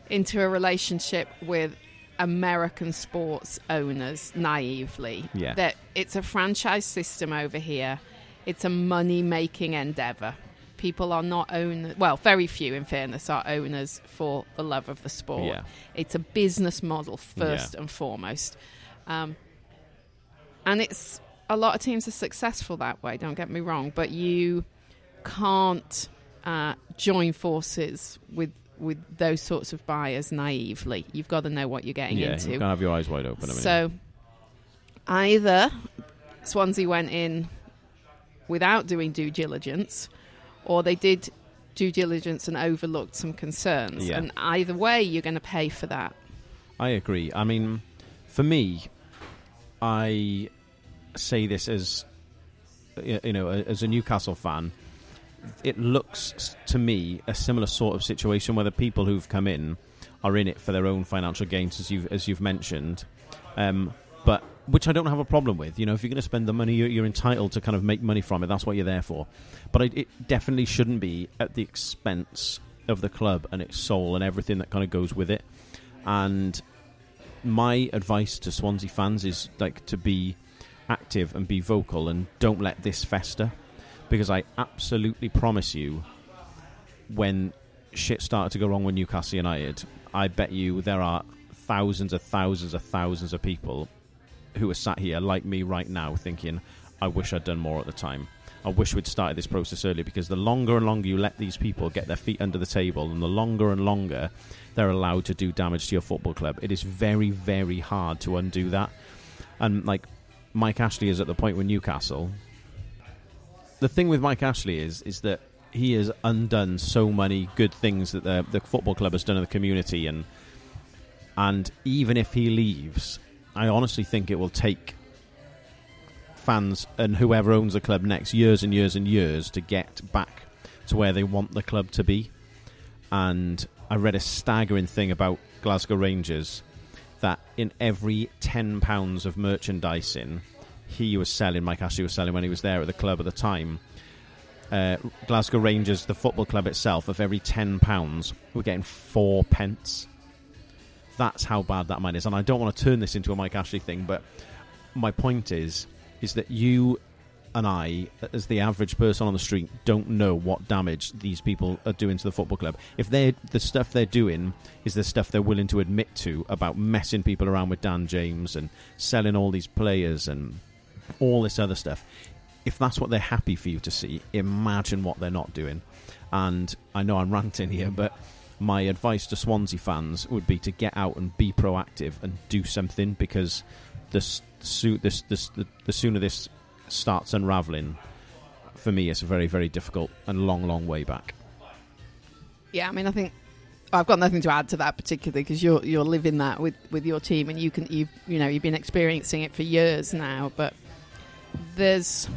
into a relationship with American sports owners naively. Yeah. That it's a franchise system over here. It's a money making endeavor. People are not owners. Well, very few, in fairness, are owners for the love of the sport. Yeah. It's a business model first and foremost, um, and it's a lot of teams are successful that way. Don't get me wrong, but you can't uh, join forces with with those sorts of buyers naively. You've got to know what you're getting yeah, into. you have your eyes wide open. I mean, So either Swansea went in without doing due diligence, or they did due diligence and overlooked some concerns. Yeah. And either way, you're going to pay for that. I agree. I mean, for me, I say this as you know, as a Newcastle fan, it looks to me a similar sort of situation where the people who've come in are in it for their own financial gains, as you've as you've mentioned. Um, but which I don't have a problem with. You know, if you're going to spend the money, you're, you're entitled to kind of make money from it. That's what you're there for. But it, it definitely shouldn't be at the expense of the club and its soul and everything that kind of goes with it. And my advice to Swansea fans is like to be active and be vocal and don't let this fester because I absolutely promise you when shit started to go wrong with Newcastle United I bet you there are thousands of thousands of thousands of people who are sat here like me right now, thinking, "I wish I'd done more at the time." I wish we'd started this process earlier because the longer and longer you let these people get their feet under the table, and the longer and longer they're allowed to do damage to your football club, it is very, very hard to undo that. And like Mike Ashley is at the point with Newcastle. The thing with Mike Ashley is is that he has undone so many good things that the the football club has done in the community, and and even if he leaves, I honestly think it will take fans and whoever owns the club next years and years and years to get back to where they want the club to be. And I read a staggering thing about Glasgow Rangers that in every ten pounds of merchandising he was selling, Mike Ashley was selling when he was there at the club at the time. Uh, Glasgow Rangers, the football club itself, of every ten pounds, we're getting four pence. That's how bad that man is, and I don't want to turn this into a Mike Ashley thing, but my point is, is that you and I, as the average person on the street, don't know what damage these people are doing to the football club. If they the stuff they're doing is the stuff they're willing to admit to about messing people around with Dan James and selling all these players and all this other stuff, if that's what they're happy for you to see, imagine what they're not doing. And I know I'm ranting here, but my advice to Swansea fans would be to get out and be proactive and do something because the this, this, the, the sooner this starts unraveling, for me, it's a very, very difficult and long, long way back. Yeah, I mean, I think I've got nothing to add to that particularly because you're you're living that with, with your team and you can you you know you've been experiencing it for years now. But there's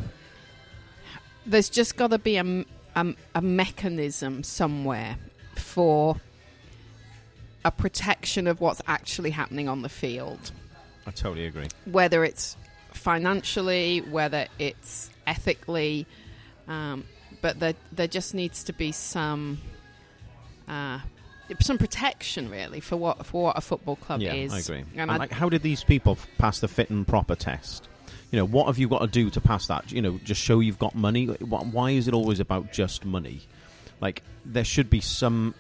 there's just got to be a, a, a mechanism somewhere for a protection of what's actually happening on the field. I totally agree. Whether it's financially, whether it's ethically, um, but there there just needs to be some uh, some protection really for what for what a football club yeah, is. I agree. And, and like, how did these people pass the fit and proper test? You know, what have you got to do to pass that? You know, just show you've got money. Why is it always about just money? Like, there should be some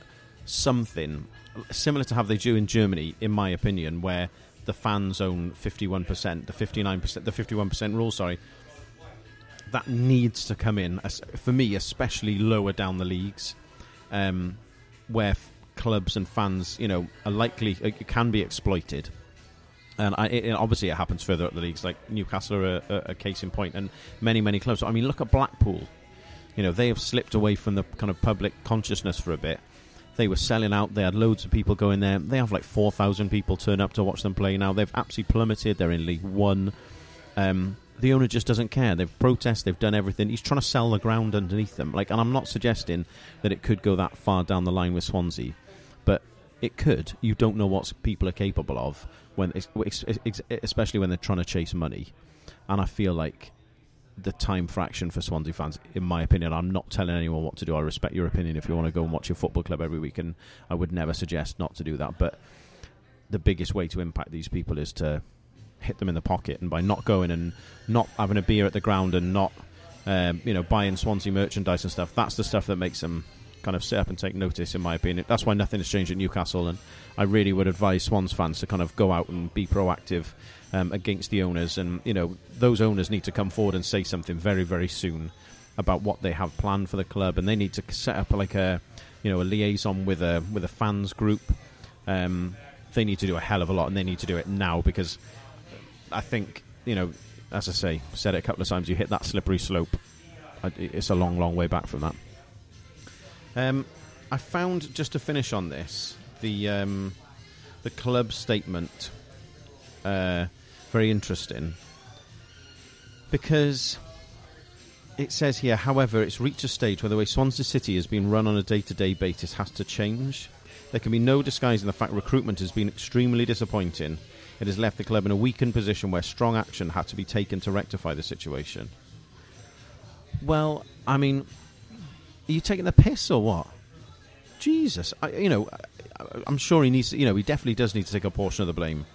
something similar to how they do in Germany, in my opinion, where the fans own 51%, the 59%, the 51% rule, sorry, that needs to come in, for me, especially lower down the leagues, um, where f- clubs and fans, you know, are likely, uh, can be exploited. And I, it, obviously, it happens further up the leagues, like Newcastle are a, a, case in point, and many, many clubs. I mean, look at Blackpool. You know, they have slipped away from the kind of public consciousness for a bit they were selling out. They had loads of people going there. They have like 4,000 people turn up to watch them play now. They've absolutely plummeted. They're in League One. Um, the owner just doesn't care. They've protested. They've done everything. He's trying to sell the ground underneath them. Like, and I'm not suggesting that it could go that far down the line with Swansea, but it could. You don't know what people are capable of when, especially when they're trying to chase money. And I feel like the time fraction for Swansea fans, in my opinion. I'm not telling anyone what to do. I respect your opinion if you want to go and watch your football club every week, and I would never suggest not to do that. But the biggest way to impact these people is to hit them in the pocket, and by not going and not having a beer at the ground and not, um, you know, buying Swansea merchandise and stuff. That's the stuff that makes them kind of sit up and take notice, in my opinion. That's why nothing has changed at Newcastle, and I really would advise Swans fans to kind of go out and be proactive um, against the owners, and you know those owners need to come forward and say something very, very soon about what they have planned for the club, and they need to set up like a, you know, a liaison with a with a fans group. Um, they need to do a hell of a lot, and they need to do it now because I think you know, as I say, said it a couple of times, you hit that slippery slope. It's a long, long way back from that. Um, I found just to finish on this the um, the club statement uh, very interesting because it says here, however, it's reached a stage where the way Swansea City has been run on a day to day basis has to change. There can be no disguising the fact recruitment has been extremely disappointing. It has left the club in a weakened position where strong action had to be taken to rectify the situation. Well, I mean, you taking the piss or what? Jesus, I, you know, I, I'm sure he needs. To, you know, he definitely does need to take a portion of the blame.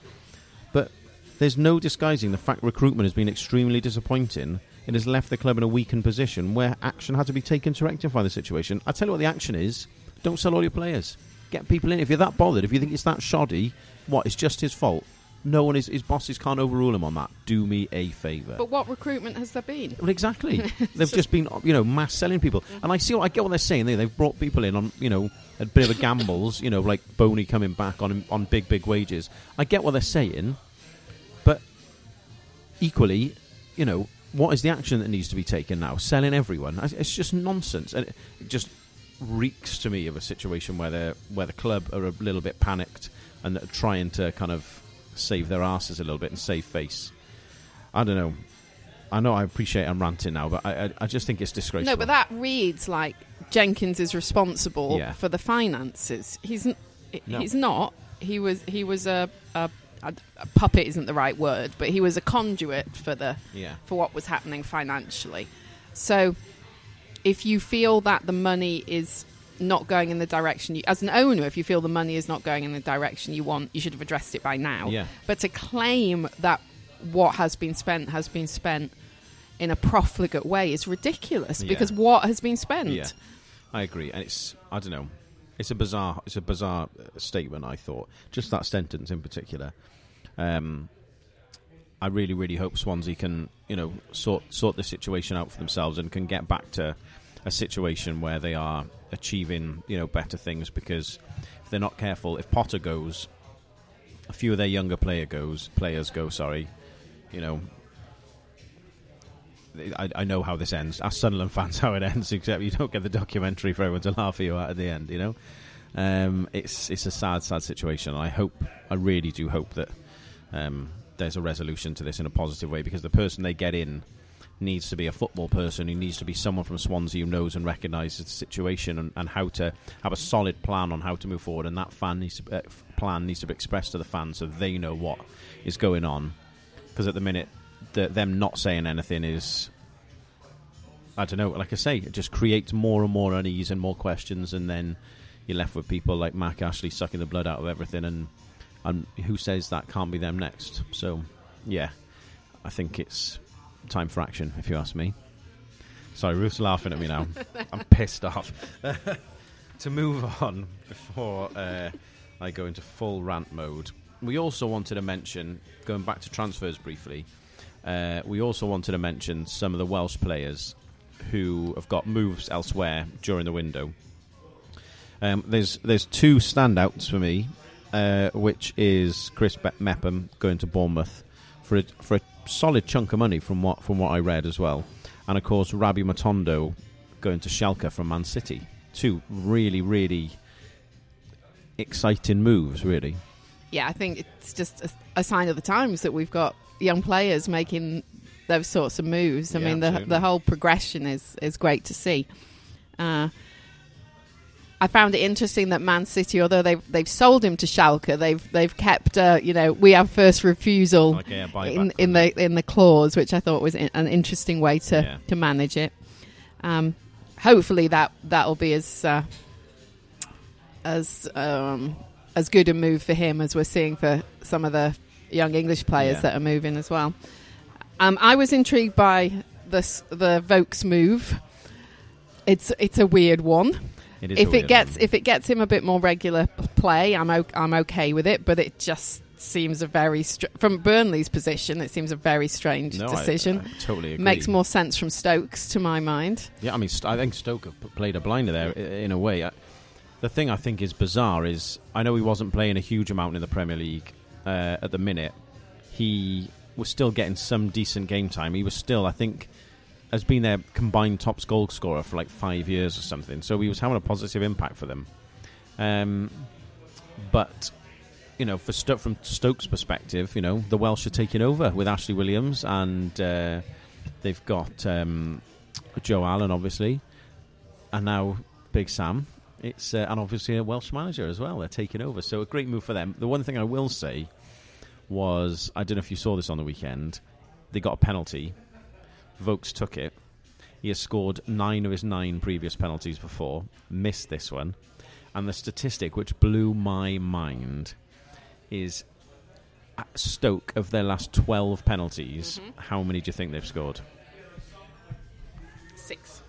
But there's no disguising the fact recruitment has been extremely disappointing. It has left the club in a weakened position where action had to be taken to rectify the situation. I tell you what the action is: don't sell all your players. Get people in. If you're that bothered, if you think it's that shoddy, what? It's just his fault. No one is his bosses can't overrule him on that. Do me a favour. But what recruitment has there been? Well, exactly. [laughs] They've just been, you know, mass selling people, and I see. What, I get what they're saying. They, they've brought people in on, you know, a bit of a gambles. You know, like Bony coming back on on big, big wages. I get what they're saying, but equally, you know, what is the action that needs to be taken now? Selling everyone? It's just nonsense, and it just reeks to me of a situation where the where the club are a little bit panicked and trying to kind of save their asses a little bit and save face. I don't know. I know I appreciate I'm ranting now, but I I, I just think it's disgraceful. No, but that reads like Jenkins is responsible Yeah. for the finances. He's n- No. he's not. He was he was a, a a puppet isn't the right word, but he was a conduit for the yeah, for what was happening financially. So, if you feel that the money is not going in the direction you, as an owner, if you feel the money is not going in the direction you want, you should have addressed it by now. Yeah. But to claim that what has been spent has been spent in a profligate way is ridiculous Yeah. because what has been spent? yeah, I agree, and it's I don't know. It's a bizarre, it's a bizarre uh, statement. I thought just that sentence in particular. Um, I really, really hope Swansea can, you know, sort sort the situation out for themselves and can get back to a situation where they are achieving, you know, better things. Because if they're not careful, if Potter goes, a few of their younger player goes, players go. Sorry, you know. I, I know how this ends. As Sunderland fans, [laughs] how it ends, except you don't get the documentary for everyone to laugh at you at at the end. You know, um, it's it's a sad, sad situation. I hope, I really do hope that um, there's a resolution to this in a positive way because the person they get in needs to be a football person who needs to be someone from Swansea who knows and recognises the situation and, and how to have a solid plan on how to move forward. And that fan needs to, uh, plan needs to be expressed to the fans so they know what is going on. Because at the minute the, them not saying anything is I don't know like I say it just creates more and more unease and more questions and then you're left with people like Mike Ashley sucking the blood out of everything and and who says that can't be them next? So yeah I think it's time for action, if you ask me. Sorry, Ruth's laughing at me now. [laughs] I'm pissed off. [laughs] to move on before uh, I go into full rant mode, we also wanted to mention, going back to transfers briefly, uh, we also wanted to mention some of the Welsh players who have got moves elsewhere during the window. Um, there's there's two standouts for me, uh, which is Chris Be- Mepham going to Bournemouth for a, for a solid chunk of money from what from what I read as well, and of course Rabi Matondo going to Schalke from Man City. Two really really exciting moves, really. Yeah, I think it's just a, a sign of the times that we've got young players making those sorts of moves. I Yeah, mean, the absolutely. the whole progression is is great to see. Uh, I found it interesting that Man City, although they've they've sold him to Schalke, they've they've kept uh, you know we have first refusal Like, yeah, in, in the in the clause, which I thought was in, an interesting way to Yeah. to manage it. Um, hopefully that that'll be as uh, as um, as good a move for him as we're seeing for some of the young English players Yeah. that are moving as well. Um, I was intrigued by this the Vokes move. It's it's a weird one. It If it gets if it gets him a bit more regular play, I'm o- I'm okay with it. But it just seems a very str- from Burnley's position, it seems a very strange No, decision. I totally agree. Makes more sense from Stokes to my mind. Yeah, I mean, I think Stoke have played a blinder there in a way. The thing I think is bizarre is I know he wasn't playing a huge amount in the Premier League uh, at the minute. He was still getting some decent game time. He was still, I think, has been their combined top goal scorer for like five years or something. So he was having a positive impact for them. Um, but you know, for Sto- from Stokes' perspective, you know, the Welsh are taking over with Ashley Williams, and uh, they've got um, Joe Allen, obviously, and now Big Sam. It's uh, and obviously a Welsh manager as well. They're taking over, so a great move for them. The one thing I will say was, I don't know if you saw this on the weekend. They got a penalty. Vokes took it. He has scored nine of his nine previous penalties before. Missed this one, and the statistic which blew my mind is at Stoke of their last 12 penalties, mm-hmm. how many do you think they've scored? Six.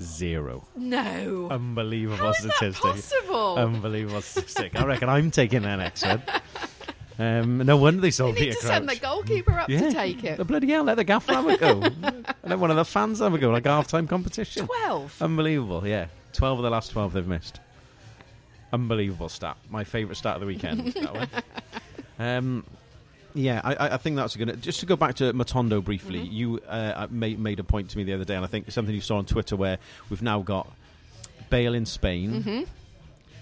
Zero. No. Unbelievable How is that statistic. possible? Unbelievable statistic. I reckon I'm taking that next one. [laughs] Um, no wonder they They sold need Peter to Crouch. send the goalkeeper up Yeah. to take it. The bloody hell, let the gaffer have a go. [laughs] and then one of the fans have a go, like half time competition. Twelve. Unbelievable, yeah. 12 of the last 12 they've missed. Unbelievable stat. My favourite stat of the weekend. that one. Um, yeah, I, I- I think that's going to. Just to go back to Matondo briefly, Mm-hmm. you uh, made, made a point to me the other day, and I think something you saw on Twitter where we've now got Bale in Spain, hmm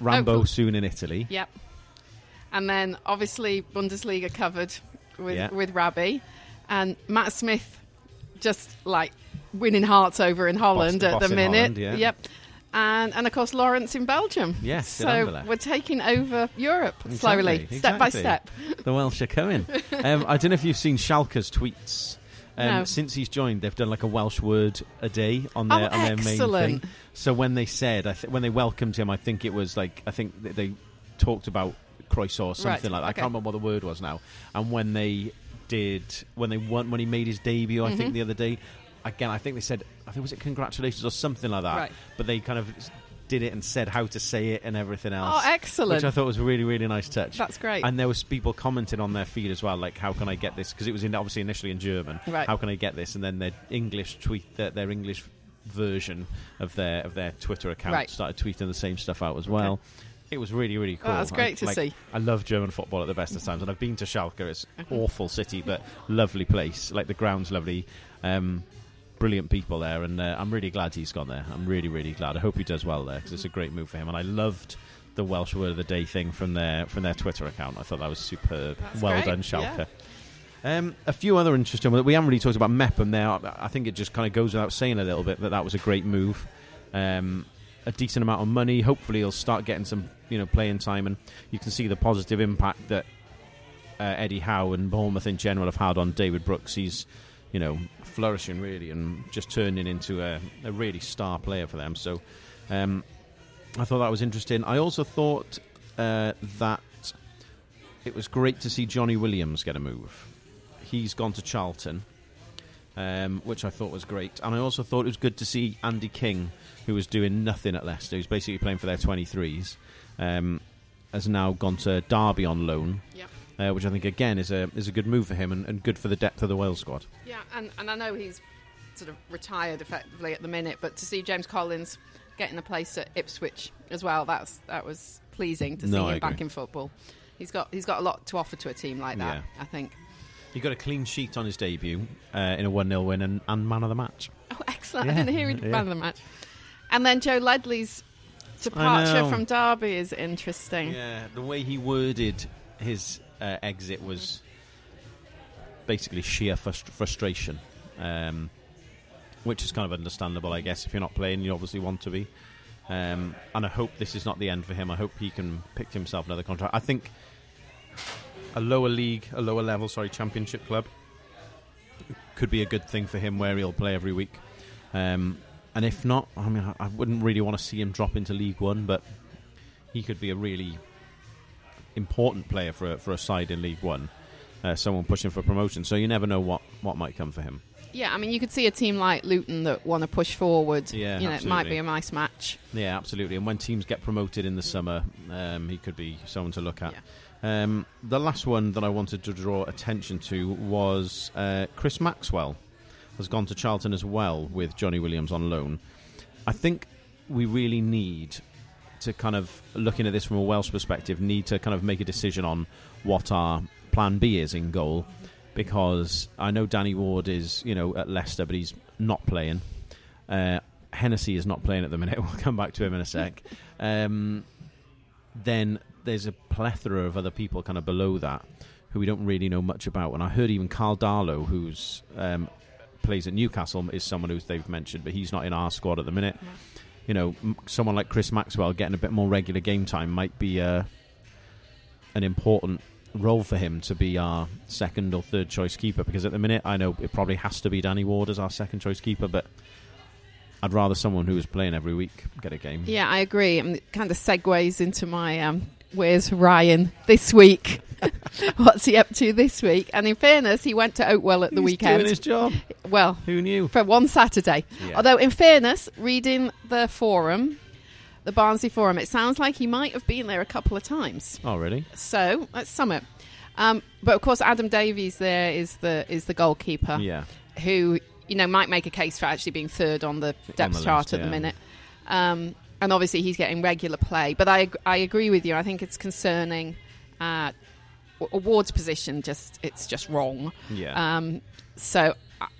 Rambo Oh, cool. soon in Italy. Yep. And then obviously Bundesliga covered with Yeah. with Rabi, and Matt Smith just like winning hearts over in Holland Boss- at boss the minute. Holland, yeah. Yep. And and of course Lawrence in Belgium. Yes, So we're taking over Europe slowly, Exactly, step by step. The Welsh are coming. [laughs] um, I don't know if you've seen Schalke's tweets. Um, No. Since he's joined, they've done like a Welsh word a day on Oh, their on their main thing. So when they said, I th- when they welcomed him, I think it was like I think th- they talked about Croissant or something Right, like that. I can't remember what the word was now. And when they did, when they won, when he made his debut, I think Mhm. the other day, again, I think they said, I think was it congratulations or something like that. Right. But they kind of did it and said how to say it and everything else. Oh, excellent. Which I thought was a really, really nice touch. That's great. And there was people commenting on their feed as well, like, "How can I get this?" Because it was in, obviously initially in German. Right. How can I get this? And then their English tweet, their, their English version of their of their Twitter account Right. started tweeting the same stuff out as well. It was really, really cool. Oh, that's great I, to like, see. I love German football at the best of times, and I've been to Schalke. It's an awful city, but lovely place. Like the ground's lovely. Um, brilliant people there, and uh, I'm really glad he's gone there. I'm really, really glad. I hope he does well there because it's a great move for him. And I loved the Welsh word of the day thing from their from their Twitter account. I thought that was superb. That's well great, done, Schalke. yeah. Um, a few other interesting. Ones. We haven't really talked about Mepham there. I think it just kind of goes without saying a little bit that that was a great move. Um, a decent amount of money. Hopefully, he'll start getting some you know playing time, and you can see the positive impact that uh, Eddie Howe and Bournemouth in general have had on David Brooks. He's you know flourishing really and just turning into a, a really star player for them. So um, I thought that was interesting. I also thought uh, that it was great to see Johnny Williams get a move. He's gone to Charlton, um, which I thought was great. And I also thought it was good to see Andy King, who was doing nothing at Leicester, who's basically playing for their 23s, um, has now gone to Derby on loan, Yep. uh, which I think, again, is a, is a good move for him and, and good for the depth of the Wales squad. Yeah, and, and I know he's sort of retired effectively at the minute, but to see James Collins getting a place at Ipswich as well, that's that was pleasing to see No, him back in football. He's got he's got a lot to offer to a team like that. Yeah. I think. He got a clean sheet on his debut uh, in a 1 0 win and, and man of the match. Oh, excellent! I Yeah, didn't hear he [laughs] yeah. man of the match. And then Joe Ledley's departure from Derby is interesting. Yeah, the way he worded his uh, exit was basically sheer frust- frustration, um, which is kind of understandable, I guess. If you're not playing, you obviously want to be. Um, and I hope this is not the end for him. I hope he can pick himself another contract. I think a lower league, a lower level, sorry, championship club could be a good thing for him where he'll play every week. Um, and if not, I mean, I, I wouldn't really want to see him drop into League One, but he could be a really important player for a, for a side in League One. Uh, someone pushing for promotion, so you never know what, what might come for him. Yeah, I mean, you could see a team like Luton that want to push forward. Yeah, you know, it might be a nice match. Yeah, absolutely. And when teams get promoted in the summer, um, he could be someone to look at. Um, the last one that I wanted to draw attention to was uh, Chris Maxwell has gone to Charlton as well with Johnny Williams on loan. I think we really need to kind of looking at this from a Welsh perspective, need to kind of make a decision on what our plan B is in goal. Because I know Danny Ward is, you know, at Leicester, but he's not playing. Uh, Hennessy is not playing at the minute. [laughs] We'll come back to him in a sec. [laughs] Um, then there's a plethora of other people kind of below that who we don't really know much about. And I heard even Carl Darlow, who's um, plays at Newcastle, is someone who they've mentioned, but he's not in our squad at the minute. You know, m- someone like Chris Maxwell getting a bit more regular game time might be uh, an important role for him to be our second or third choice keeper. Because at the minute, I know it probably has to be Danny Ward as our second choice keeper, but I'd rather someone who is playing every week get a game. Yeah, I agree. And it kind of segues into my um, where's Ryan this week? [laughs] What's he up to this week? And in fairness, he went to Oakwell at the He's weekend. doing his job. well, Who knew? for one Saturday. Yeah. Although, in fairness, reading the forum, the Barnsley forum, it sounds like he might have been there a couple of times. Oh, really? So let's sum it. Um, but of course, Adam Davies there is the is the goalkeeper Yeah, who you know might make a case for actually being third on the depth the chart list, at the minute. Um, and obviously, he's getting regular play. But I I agree with you. I think it's concerning. Uh, w- Ward's position just it's just wrong. yeah, Um, so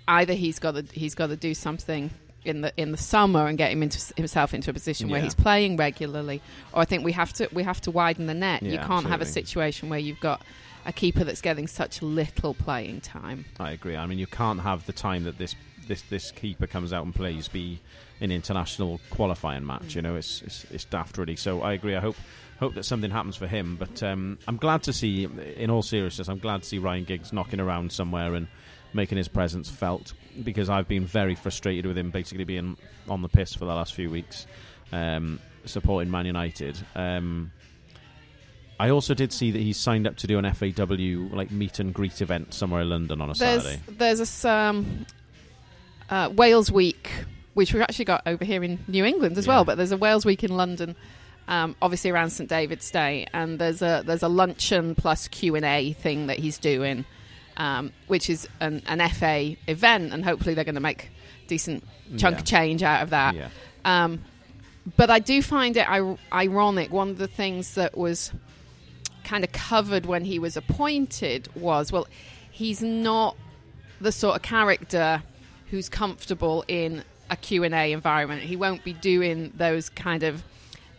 either he's got to he's got to do something in the in the summer and get him into himself into a position where he's playing regularly, or I think we have to we have to widen the net. you can't have a situation where you've got a keeper that's getting such little playing time. I agree. I mean, you can't have the time that this this this keeper comes out and plays be an international qualifying match. You know, it's it's, it's daft really. So I agree. I hope hope that something happens for him. But um, I'm glad to see. In all seriousness, I'm glad to see Ryan Giggs knocking around somewhere and making his presence felt because I've been very frustrated with him basically being on the piss for the last few weeks, um, supporting Man United. Um, I also did see that he's signed up to do an FAW like meet and greet event somewhere in London on a There's Saturday. there's a um, uh, Wales Week, which we've actually got over here in New England as Yeah. well. But there's a Wales Week in London, um, obviously around St David's Day, and there's a there's a luncheon plus Q and A thing that he's doing, um, which is an, an FA event, and hopefully they're going to make decent chunk Yeah. of change out of that. yeah, Um, but I do find it ir- ironic. One of the things that was kind of covered when he was appointed was well, he's not the sort of character who's comfortable in a Q&A environment. He won't be doing those kind of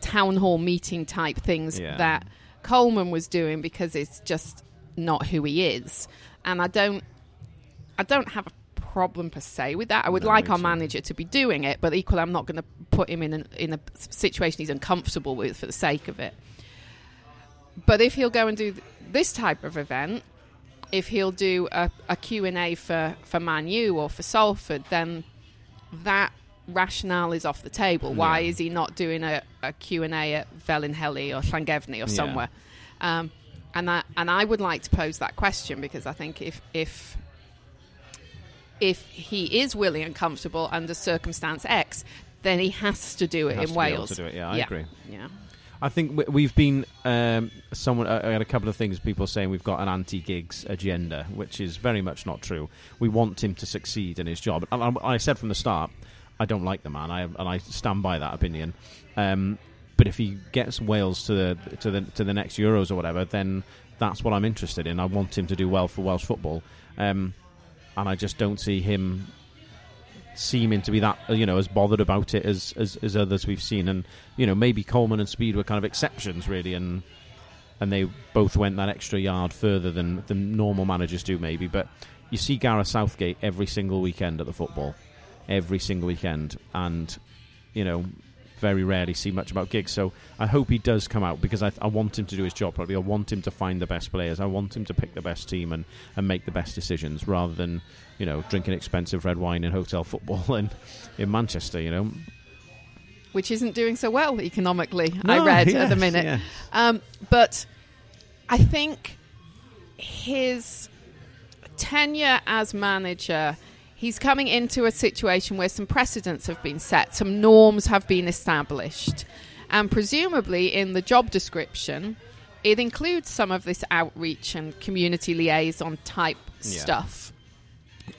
town hall meeting type things Yeah. that Coleman was doing because it's just not who he is. And I don't I don't have a problem per se with that. I would No, like our too. manager to be doing it, but equally, I'm not going to put him in an, in a situation he's uncomfortable with for the sake of it. But if he'll go and do th- this type of event, if he'll do a, a Q&A for, for Man U or for Salford, then that rationale is off the table. Why is he not doing a, a Q&A at Felinheli or Llangefni or Yeah. somewhere? Um, and I, and I would like to pose that question because I think if if if he is willing and comfortable under circumstance X, then he has to do it has in to be able Wales. to do it, yeah, I agree. Yeah. I think we- we've been um, someone. I I had a couple of things people saying we've got an anti-Giggs agenda, which is very much not true. We want him to succeed in his job. And I, I said from the start, I don't like the man, I, and I stand by that opinion. Um, but if he gets Wales to the to the to the next Euros or whatever, then that's what I'm interested in. I want him to do well for Welsh football, um, and I just don't see him seeming to be that uh, you know as bothered about it as, as as others we've seen. And you know maybe Coleman and Speed were kind of exceptions really and and they both went that extra yard further than than normal managers do maybe. But you see Gareth Southgate every single weekend at the football. Every single weekend. And you know very rarely see much about Giggs so I hope he does come out because I, I want him to do his job properly I want him to find the best players I want him to pick the best team and, and make the best decisions rather than you know drinking expensive red wine in hotel football [laughs] in, in Manchester you know Which isn't doing so well economically, No, I read at the minute. yes. Um, but I think his tenure as manager, he's coming into a situation where some precedents have been set, some norms have been established, and presumably in the job description, it includes some of this outreach and community liaison type Yeah. stuff.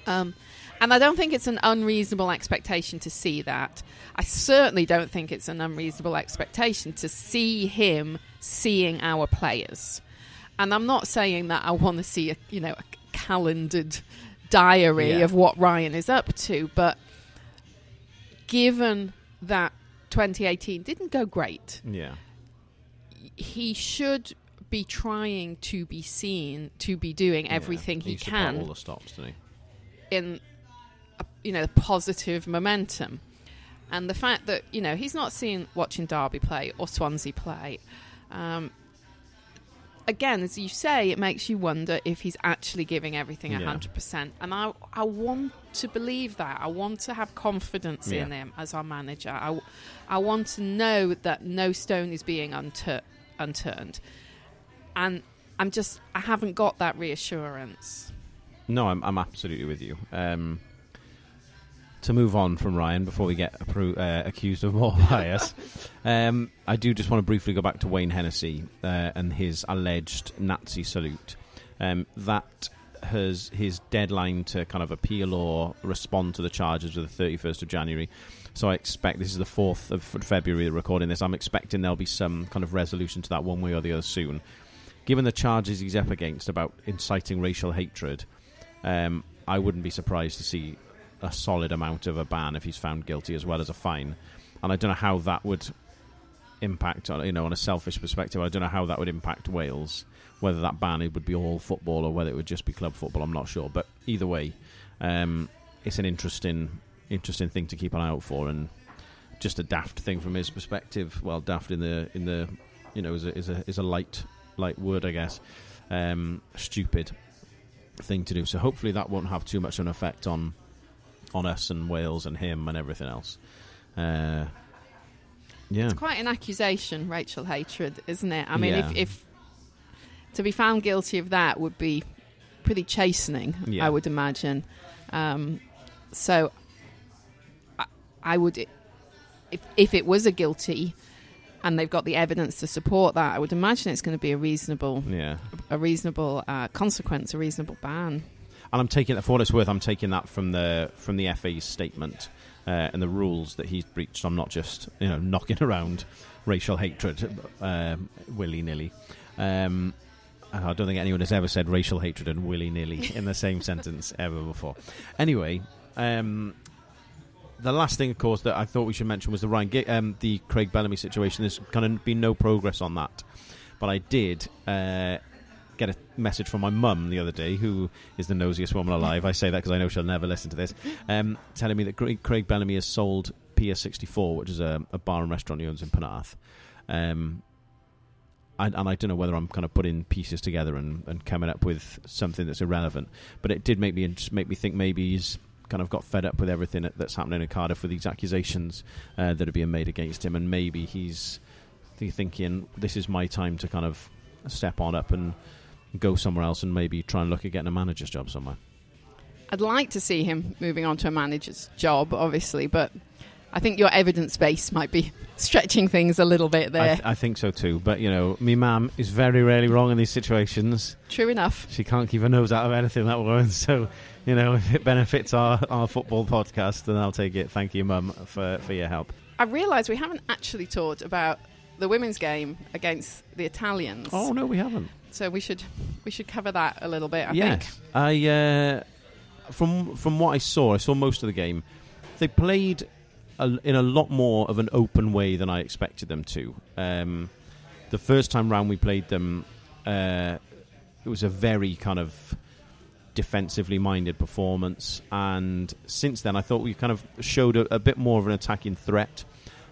Um, and I don't think it's an unreasonable expectation to see that. I certainly don't think it's an unreasonable expectation to see him seeing our players. And I'm not saying that I want to see a you know a calendared diary Yeah. of what Ryan is up to, but given that 2018 didn't go great, yeah he should be trying to be seen to be doing everything Yeah. he put can all the stops doesn't he in a, you know positive momentum and the fact that you know he's not seen watching Derby play or Swansea play um, again as you say it makes you wonder if he's actually giving everything a Yeah. 100% and I, I want to believe that. I want to have confidence in him as our manager. I, I want to know that no stone is being untur- unturned. And I'm just I haven't got that reassurance. No, I'm, I'm absolutely with you. Um, to move on from Ryan before we get appro- uh, accused of more [laughs] bias, um, I do just want to briefly go back to Wayne Hennessy uh, and his alleged Nazi salute. Um, that has his deadline to kind of appeal or respond to the charges was the 31st of January. So I expect this is the 4th of February recording this. I'm expecting there'll be some kind of resolution to that one way or the other soon. Given the charges he's up against about inciting racial hatred, um, I wouldn't be surprised to see a solid amount of a ban if he's found guilty as well as a fine. And I don't know how that would impact on you know on a selfish perspective. I don't know how that would impact Wales. Whether that ban it would be all football or whether it would just be club football, I'm not sure. But either way, um, it's an interesting interesting thing to keep an eye out for, and just a daft thing from his perspective. Well, daft in the in the you know is a is a, is a light light word, I guess. Um, stupid thing to do. So hopefully that won't have too much of an effect on on us and Wales and him and everything else. Uh, yeah, it's quite an accusation, racial hatred, isn't it? I mean, Yeah. if, if to be found guilty of that would be pretty chastening, Yeah. I would imagine. Um, so, I, I would, if if it was a guilty, and they've got the evidence to support that, I would imagine it's going to be a reasonable, yeah. a reasonable uh, consequence, a reasonable ban. And I'm taking that for what it's worth. I'm taking that from the from the FA's statement uh, and the rules that he's breached. I'm not just you know knocking around racial hatred um, willy nilly. Um, I don't think anyone has ever said racial hatred and willy nilly in the same [laughs] sentence ever before. Anyway, um, the last thing, of course, that I thought we should mention was the Ryan, Gi- um, the Craig Bellamy situation. There's kind of been no progress on that, but I did uh, get a message from my mum the other day, who is the nosiest woman alive. I say that because I know she'll never listen to this, um, telling me that Craig, Bellamy has sold Pier 64, which is a, a bar and restaurant he owns in Penarth. Um, and, and I don't know whether I'm kind of putting pieces together and, and coming up with something that's irrelevant, but it did make me just make me think maybe he's kind of got fed up with everything that's happening in Cardiff with these accusations uh, that are being made against him, and maybe he's th- thinking this is my time to kind of step on up and go somewhere else and maybe try and look at getting a manager's job somewhere. I'd like to see him moving on to a manager's job, obviously, but I think your evidence base might be [laughs] stretching things a little bit I, there. th- I think so too, but you know, me mum is very rarely wrong in these situations. True enough. She can't keep her nose out of anything, that woman. [laughs] So, you know, if it benefits our, our football podcast, then I'll take it. Thank you, mum, for, for your help. I realise we haven't actually talked about the women's game against the Italians. Oh no, we haven't. So we should we should cover that a little bit. I yes, think. I uh, from from what I saw, I saw most of the game. They played a, in a lot more of an open way than I expected them to. Um, the first time round we played them, uh, it was a very kind of defensively minded performance, and since then I thought we kind of showed a, a bit more of an attacking threat,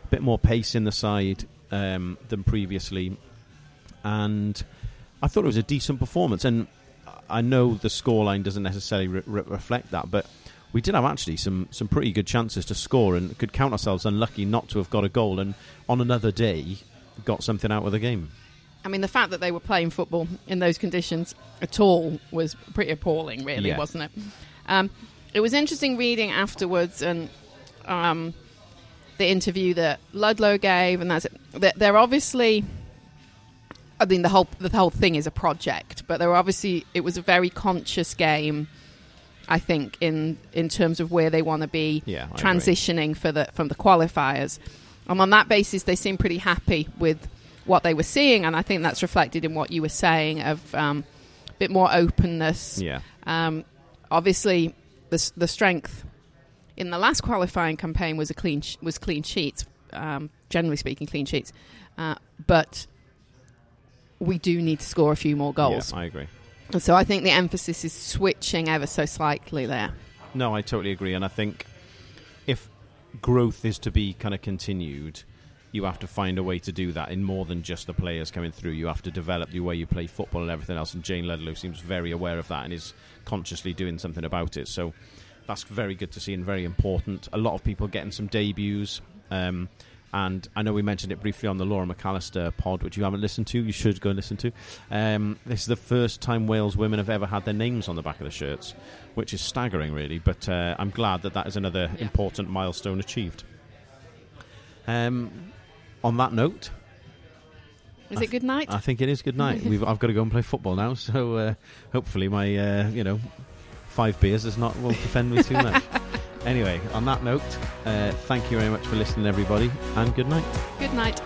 a bit more pace in the side um, than previously, and I thought it was a decent performance. And I know the scoreline doesn't necessarily re- re- reflect that, but we did have actually some, some pretty good chances to score and could count ourselves unlucky not to have got a goal. And on another day, got something out of the game. I mean, the fact that they were playing football in those conditions at all was pretty appalling, really, Yeah. wasn't it? Um, it was interesting reading afterwards and um, the interview that Ludlow gave, and that's it. they're obviously. I mean, the whole the whole thing is a project, but they were obviously it was a very conscious game. I think in in terms of where they want to be Yeah, transitioning for the from the qualifiers, and on that basis, they seem pretty happy with what they were seeing, and I think that's reflected in what you were saying of um, a bit more openness. Yeah. Um, obviously, the the strength in the last qualifying campaign was a clean sh- was clean sheets. Um, generally speaking, clean sheets, uh, but we do need to score a few more goals. Yeah, I agree. And so I think the emphasis is switching ever so slightly there. No, I totally agree. And I think if growth is to be kind of continued, you have to find a way to do that in more than just the players coming through. You have to develop the way you play football and everything else. And Jayne Ludlow seems very aware of that and is consciously doing something about it. So that's very good to see and very important. A lot of people getting some debuts. Um, and I know we mentioned it briefly on the Laura McAllister pod, which you haven't listened to. You should go and listen to. Um, this is the first time Wales women have ever had their names on the back of the shirts, which is staggering, really. But uh, I'm glad that that is another yeah. important milestone achieved. Um, on that note, is it good night? I think it is good night. [laughs] I've got to go and play football now, so uh, hopefully my uh, you know five beers does not will defend me too much. [laughs] Anyway, on that note, uh, thank you very much for listening, everybody, and good night. Good night.